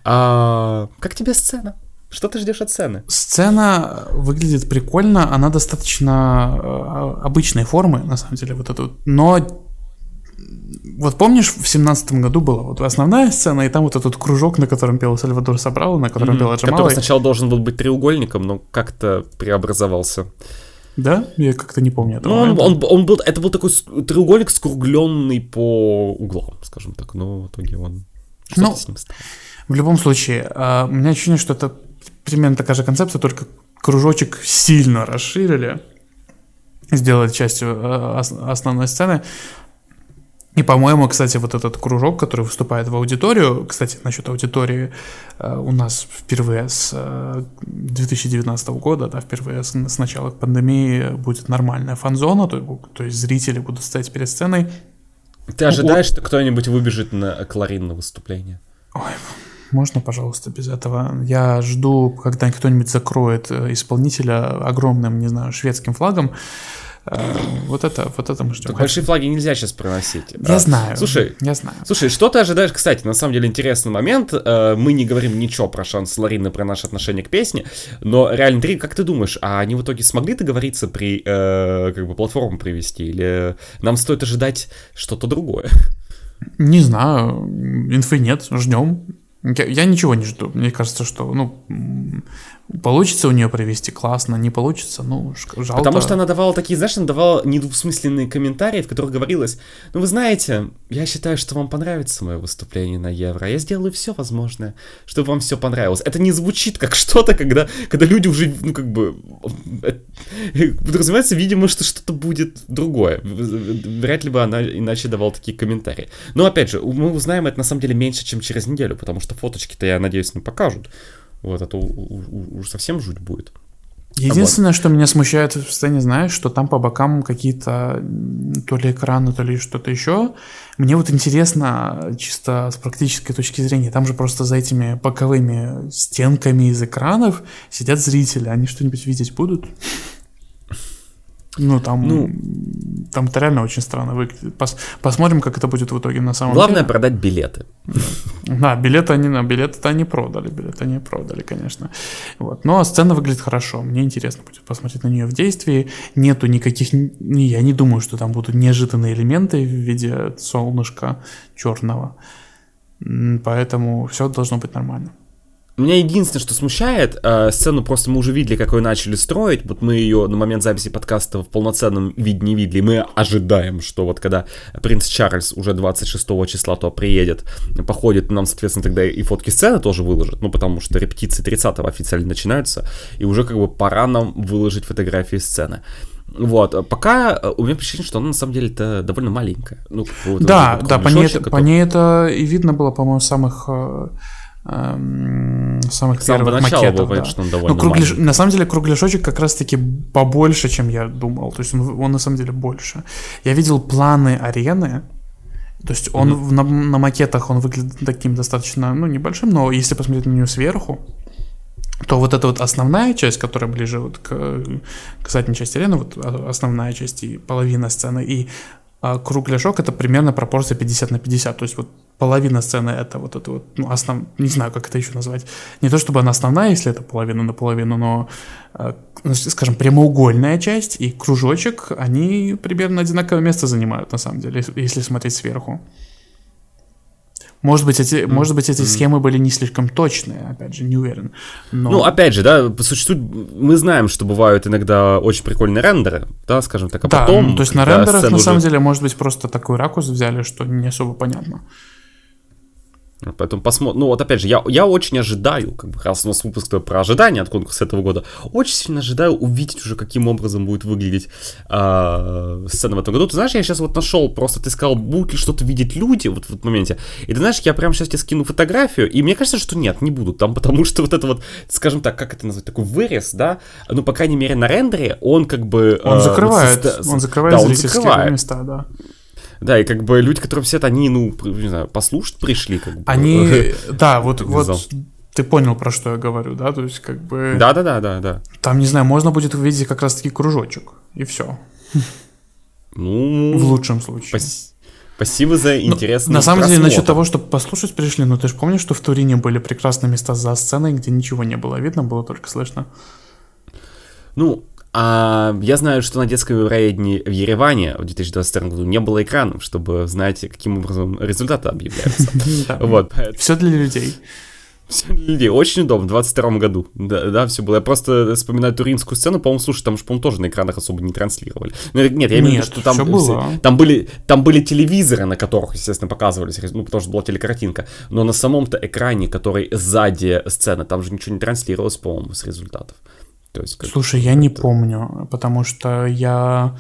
А, как тебе сцена? Что ты ждешь от сцены? Сцена выглядит прикольно, она достаточно э, обычной формы, на самом деле, вот эту, но вот помнишь, в семнадцатом году была вот основная сцена, и там вот этот кружок, на котором пел Сальвадор Собрал, на котором mm-hmm. пела Джамала. Который сначала должен был быть треугольником, но как-то преобразовался. Да? Я как-то не помню этого. Ну, он, он, он был, это был такой треугольник, скругленный по углам, скажем так, но в итоге он что-то ну, с ним стал. В любом случае, uh, у меня ощущение, что это примерно такая же концепция, только кружочек сильно расширили, сделали частью uh, основной сцены. И, по-моему, кстати, вот этот кружок, который выступает в аудиторию, кстати, насчет аудитории, э, у нас впервые с э, 2019 года, да, впервые с, с начала пандемии будет нормальная фан-зона, то, то есть зрители будут стоять перед сценой. Ты ожидаешь, что кто-нибудь выбежит на Кларин на выступление? Ой, можно, пожалуйста, без этого? Я жду, когда кто-нибудь закроет э, исполнителя огромным, не знаю, шведским флагом, Э, вот это, вот это мы ждем. большие флаги нельзя сейчас проносить. Я а, знаю. Слушай, я знаю. Слушай, что ты ожидаешь? Кстати, на самом деле интересный момент. Э, мы не говорим ничего про шанс Ларины, про наше отношение к песне, но реально, Три, как ты думаешь, а они в итоге смогли договориться при э, как бы платформу привести, или нам стоит ожидать что-то другое? Не знаю, инфы нет, ждем. Я, я ничего не жду. Мне кажется, что ну получится у нее провести классно, не получится, ну жалко. Потому что она давала такие, знаешь, она давала недвусмысленные комментарии, в которых говорилось, ну вы знаете, я считаю, что вам понравится мое выступление на Евро, я сделаю все возможное, чтобы вам все понравилось. Это не звучит как что-то, когда, когда люди уже, ну как бы, подразумевается, видимо, что что-то будет другое. Вряд ли бы она иначе давала такие комментарии. Но опять же, мы узнаем это на самом деле меньше, чем через неделю, потому что фоточки-то, я надеюсь, не покажут. Вот, это уж совсем жуть будет. Единственное, вот. что меня смущает в сцене, знаешь, что там по бокам какие-то то ли экраны, то ли что-то еще. Мне вот интересно, чисто с практической точки зрения, там же просто за этими боковыми стенками из экранов сидят зрители. Они что-нибудь видеть будут? Ну, там, ну, там это реально очень странно выглядит. Пос, посмотрим, как это будет в итоге на самом главное деле. Главное продать билеты. Да, билеты они, на билеты-то они продали, билеты они продали, конечно. Вот. Но сцена выглядит хорошо. Мне интересно будет посмотреть на нее в действии. Нету никаких, я не думаю, что там будут неожиданные элементы в виде солнышка черного. Поэтому все должно быть нормально. Меня единственное, что смущает, э, сцену просто мы уже видели, какой начали строить. Вот мы ее на момент записи подкаста в полноценном виде не видели. Мы ожидаем, что вот когда принц Чарльз уже 26 числа то приедет, походит, нам, соответственно, тогда и фотки сцены тоже выложат. Ну, потому что репетиции 30 официально начинаются. И уже как бы пора нам выложить фотографии сцены. Вот, пока э, у меня впечатление, что она на самом деле это довольно маленькая. Ну, да, да, по ней, который... по ней это и видно было, по-моему, самых э, самых С первых макетов. Было, да. что он довольно ну, кругляш... На самом деле кругляшочек как раз-таки побольше, чем я думал. То есть он, он на самом деле больше. Я видел планы арены, То есть он mm-hmm. на, на макетах он выглядит таким достаточно, ну, небольшим, но если посмотреть на него сверху, то вот эта вот основная часть, которая ближе вот к, к задней части арены, вот основная часть и половина сцены, и а, кругляшок это примерно пропорция 50 на 50, то есть вот половина сцены это вот это вот, ну, основ... не знаю, как это еще назвать. Не то чтобы она основная, если это половина на половину, но, а, ну, скажем, прямоугольная часть и кружочек, они примерно одинаковое место занимают, на самом деле, если смотреть сверху. Может быть, эти, mm-hmm. может быть, эти схемы были не слишком точные, опять же, не уверен. Но... Ну, опять же, да, существует, мы знаем, что бывают иногда очень прикольные рендеры, да, скажем так, а да, потом... Ну, то есть на рендерах, на самом уже... деле, может быть, просто такой ракурс взяли, что не особо понятно. Поэтому посмотрим. Ну вот опять же, я, я очень ожидаю, как бы раз у нас выпуск про ожидания от конкурса этого года, очень сильно ожидаю увидеть уже, каким образом будет выглядеть э, сцена в этом году. Ты знаешь, я сейчас вот нашел, просто ты сказал, будут ли что-то видеть люди вот в этот моменте. И ты знаешь, я прямо сейчас тебе скину фотографию, и мне кажется, что нет, не будут там, [LAUGHS] потому что вот это вот, скажем так, как это назвать, такой вырез, да, ну, по крайней мере, на рендере он как бы... Он э, закрывает, со, он закрывает да, он закрывает. места, да. Да, и как бы люди, которые все это, они, ну, не знаю, послушать пришли, как бы. Они, [LAUGHS] да, вот, вот ты понял, про что я говорю, да? То есть, как бы... Да-да-да, да, да. Там, не знаю, можно будет увидеть как раз-таки кружочек, и все. Ну... В лучшем случае. Пос... Спасибо за ну, интересный На самом деле, насчет того, чтобы послушать пришли, ну ты же помнишь, что в Турине были прекрасные места за сценой, где ничего не было видно, было только слышно? Ну, а я знаю, что на детском Евровидении в Ереване в 2022 году не было экранов, чтобы знать, каким образом результаты объявляются. [LAUGHS] Вот. Все для людей. Все для людей. Очень удобно. В 22 году. Да, да, все было. Я просто вспоминаю туринскую сцену. По-моему, слушай, там же, по-моему, тоже на экранах особо не транслировали. Ну, нет, я имею в виду, что там, было. там, были, там были телевизоры, на которых, естественно, показывались, ну, потому что была телекартинка. Но на самом-то экране, который сзади сцены, там же ничего не транслировалось, по-моему, с результатов. То есть, Слушай, я не помню, потому что я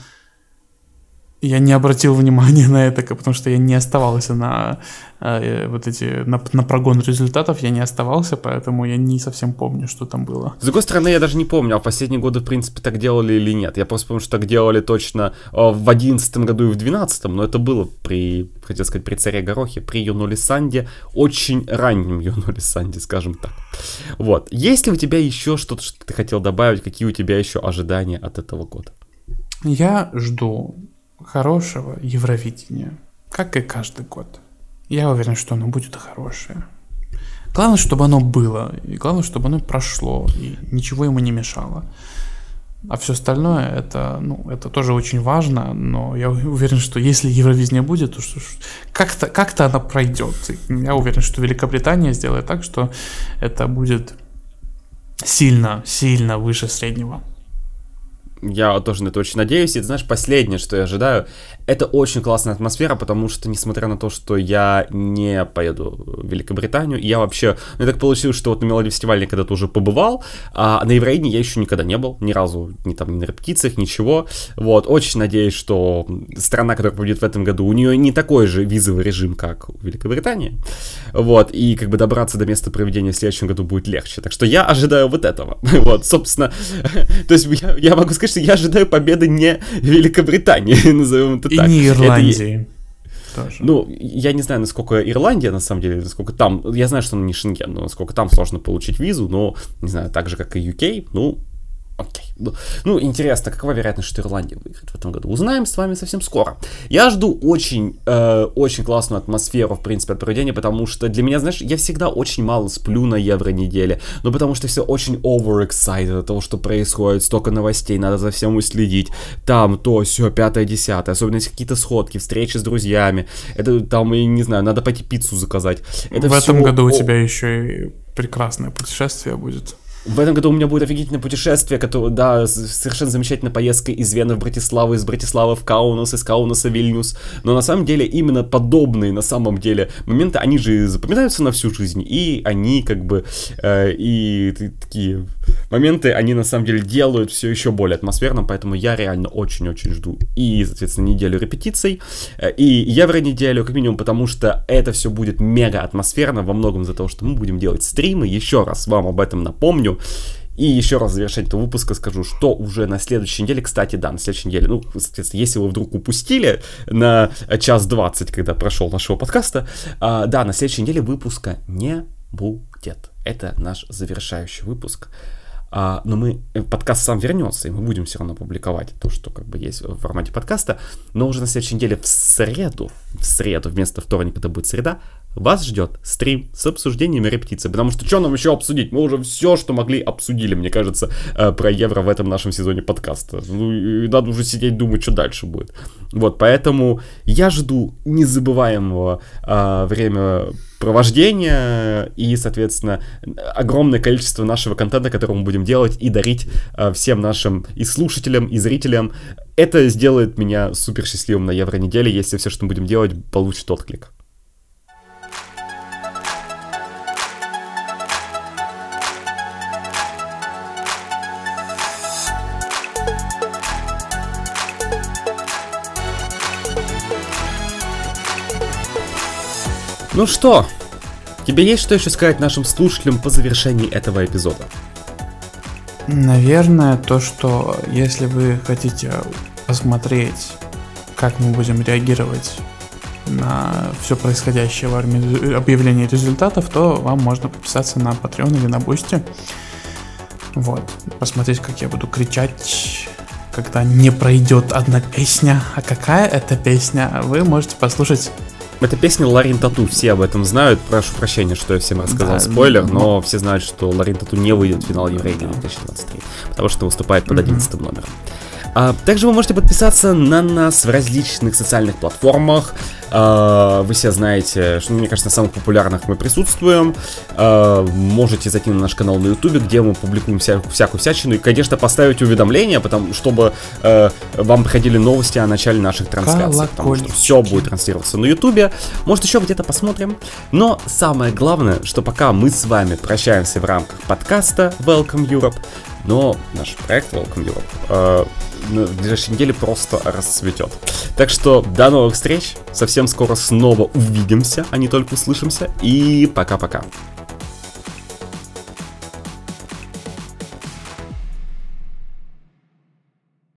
я не обратил внимания [LAUGHS] на это, потому что я не оставался на э, вот эти на, на прогон результатов, я не оставался, поэтому я не совсем помню, что там было. С другой стороны, я даже не помню, а в последние годы, в принципе, так делали или нет. Я просто помню, что так делали точно э, в одиннадцатом году и в двенадцатом, но это было при, хотел сказать, при царе Горохе, при Юнули Санде, очень раннем [LAUGHS] Юнули Санде, скажем так. Вот. Есть ли у тебя еще что-то, что ты хотел добавить, какие у тебя еще ожидания от этого года? Я жду хорошего Евровидения, как и каждый год. Я уверен, что оно будет хорошее. Главное, чтобы оно было, и главное, чтобы оно прошло, и ничего ему не мешало. А все остальное, это, ну, это тоже очень важно, но я уверен, что если Евровидение будет, то что, как-то, как-то она пройдет. И я уверен, что Великобритания сделает так, что это будет сильно, сильно выше среднего. Я тоже на это очень надеюсь. И, знаешь, последнее, что я ожидаю, это очень классная атмосфера, потому что, несмотря на то, что я не поеду в Великобританию, я вообще... Мне так получилось, что вот на Мелодии фестивале когда-то уже побывал, а на Евроидне я еще никогда не был, ни разу, ни там, ни на репетициях, ничего. Вот, очень надеюсь, что страна, которая победит в этом году, у нее не такой же визовый режим, как у Великобритании. Вот, и как бы добраться до места проведения в следующем году будет легче. Так что я ожидаю вот этого. [LAUGHS] Вот, собственно, [LAUGHS] то есть я могу сказать, что я ожидаю победы не Великобритании, [LAUGHS] назовем это и так. Не Ирландии. Это... Тоже. Ну, я не знаю, насколько Ирландия, на самом деле, насколько там, я знаю, что она не Шенген, но насколько там сложно получить визу, но, не знаю, так же, как и UK, ну, Окей. Ну, ну, интересно, какова вероятность, что Ирландия выиграет в этом году? Узнаем с вами совсем скоро. Я жду очень, э, очень классную атмосферу, в принципе, от проведения, потому что для меня, знаешь, я всегда очень мало сплю на Евро-неделе, но потому что все очень overexcited от того, что происходит, столько новостей, надо за всем уследить. Там то, все, пятое, десятое, особенно если какие-то сходки, встречи с друзьями. Это там, я не знаю, надо пойти пиццу заказать. Это в этом году у тебя еще и прекрасное путешествие будет. В этом году у меня будет офигительное путешествие, которое, да, совершенно замечательная поездка из Вены в Братиславу, из Братиславы в Каунас, из Каунаса в Вильнюс. Но на самом деле именно подобные, на самом деле, моменты, они же запоминаются на всю жизнь, и они как бы, э, и такие моменты, они на самом деле делают все еще более атмосферным, поэтому я реально очень-очень жду и, соответственно, неделю репетиций, э, и евро-неделю, как минимум, потому что это все будет мега атмосферно, во многом из-за того, что мы будем делать стримы, еще раз вам об этом напомню, И еще раз завершать этого выпуска скажу, что уже на следующей неделе, кстати, да, на следующей неделе, ну, соответственно, если вы вдруг упустили на час двадцать, когда прошел нашего подкаста, а, да, на следующей неделе выпуска не будет. Это наш завершающий выпуск. А, но мы, э, подкаст сам вернется, и мы будем все равно публиковать то, что как бы есть в формате подкаста, но уже на следующей неделе в среду, в среду, вместо вторника это будет среда, вас ждет стрим с обсуждением репетиции, потому что что нам еще обсудить? Мы уже все, что могли, обсудили, мне кажется, э, про евро в этом нашем сезоне подкаста. Ну, и надо уже сидеть думать, что дальше будет. Вот, поэтому я жду незабываемого э, время провождения и, соответственно, огромное количество нашего контента, который мы будем делать и дарить э, всем нашим и слушателям, и зрителям. Это сделает меня супер счастливым на Евро неделе, если все, что мы будем делать, получит отклик. Ну что, тебе есть что еще сказать нашим слушателям по завершении этого эпизода? Наверное, то, что если вы хотите посмотреть, как мы будем реагировать на все происходящее во время объявления результатов, то вам можно подписаться на Patreon или на Boosty. Вот, посмотреть, как я буду кричать, когда не пройдет одна песня. А какая это песня, вы можете послушать это песня Ларин Тату, все об этом знают. Прошу прощения, что я всем рассказал да, спойлер, но, но все знают, что Ларин Тату не выйдет в финал Евровидения 2023, потому что выступает под 11 номером. А, также вы можете подписаться на нас в различных социальных платформах. А, вы все знаете, что, мне кажется, на самых популярных мы присутствуем. А, можете зайти на наш канал на YouTube, где мы публикуем вся, всякую всячину. И, конечно, поставить уведомления, потому, чтобы э, вам приходили новости о начале наших трансляций. Потому что все будет транслироваться на YouTube. Может, еще где-то посмотрим. Но самое главное, что пока мы с вами прощаемся в рамках подкаста Welcome Europe, но наш проект Welcome Europe э, на ближайшей неделе просто расцветет. Так что до новых встреч, совсем скоро снова увидимся, а не только услышимся, и пока-пока.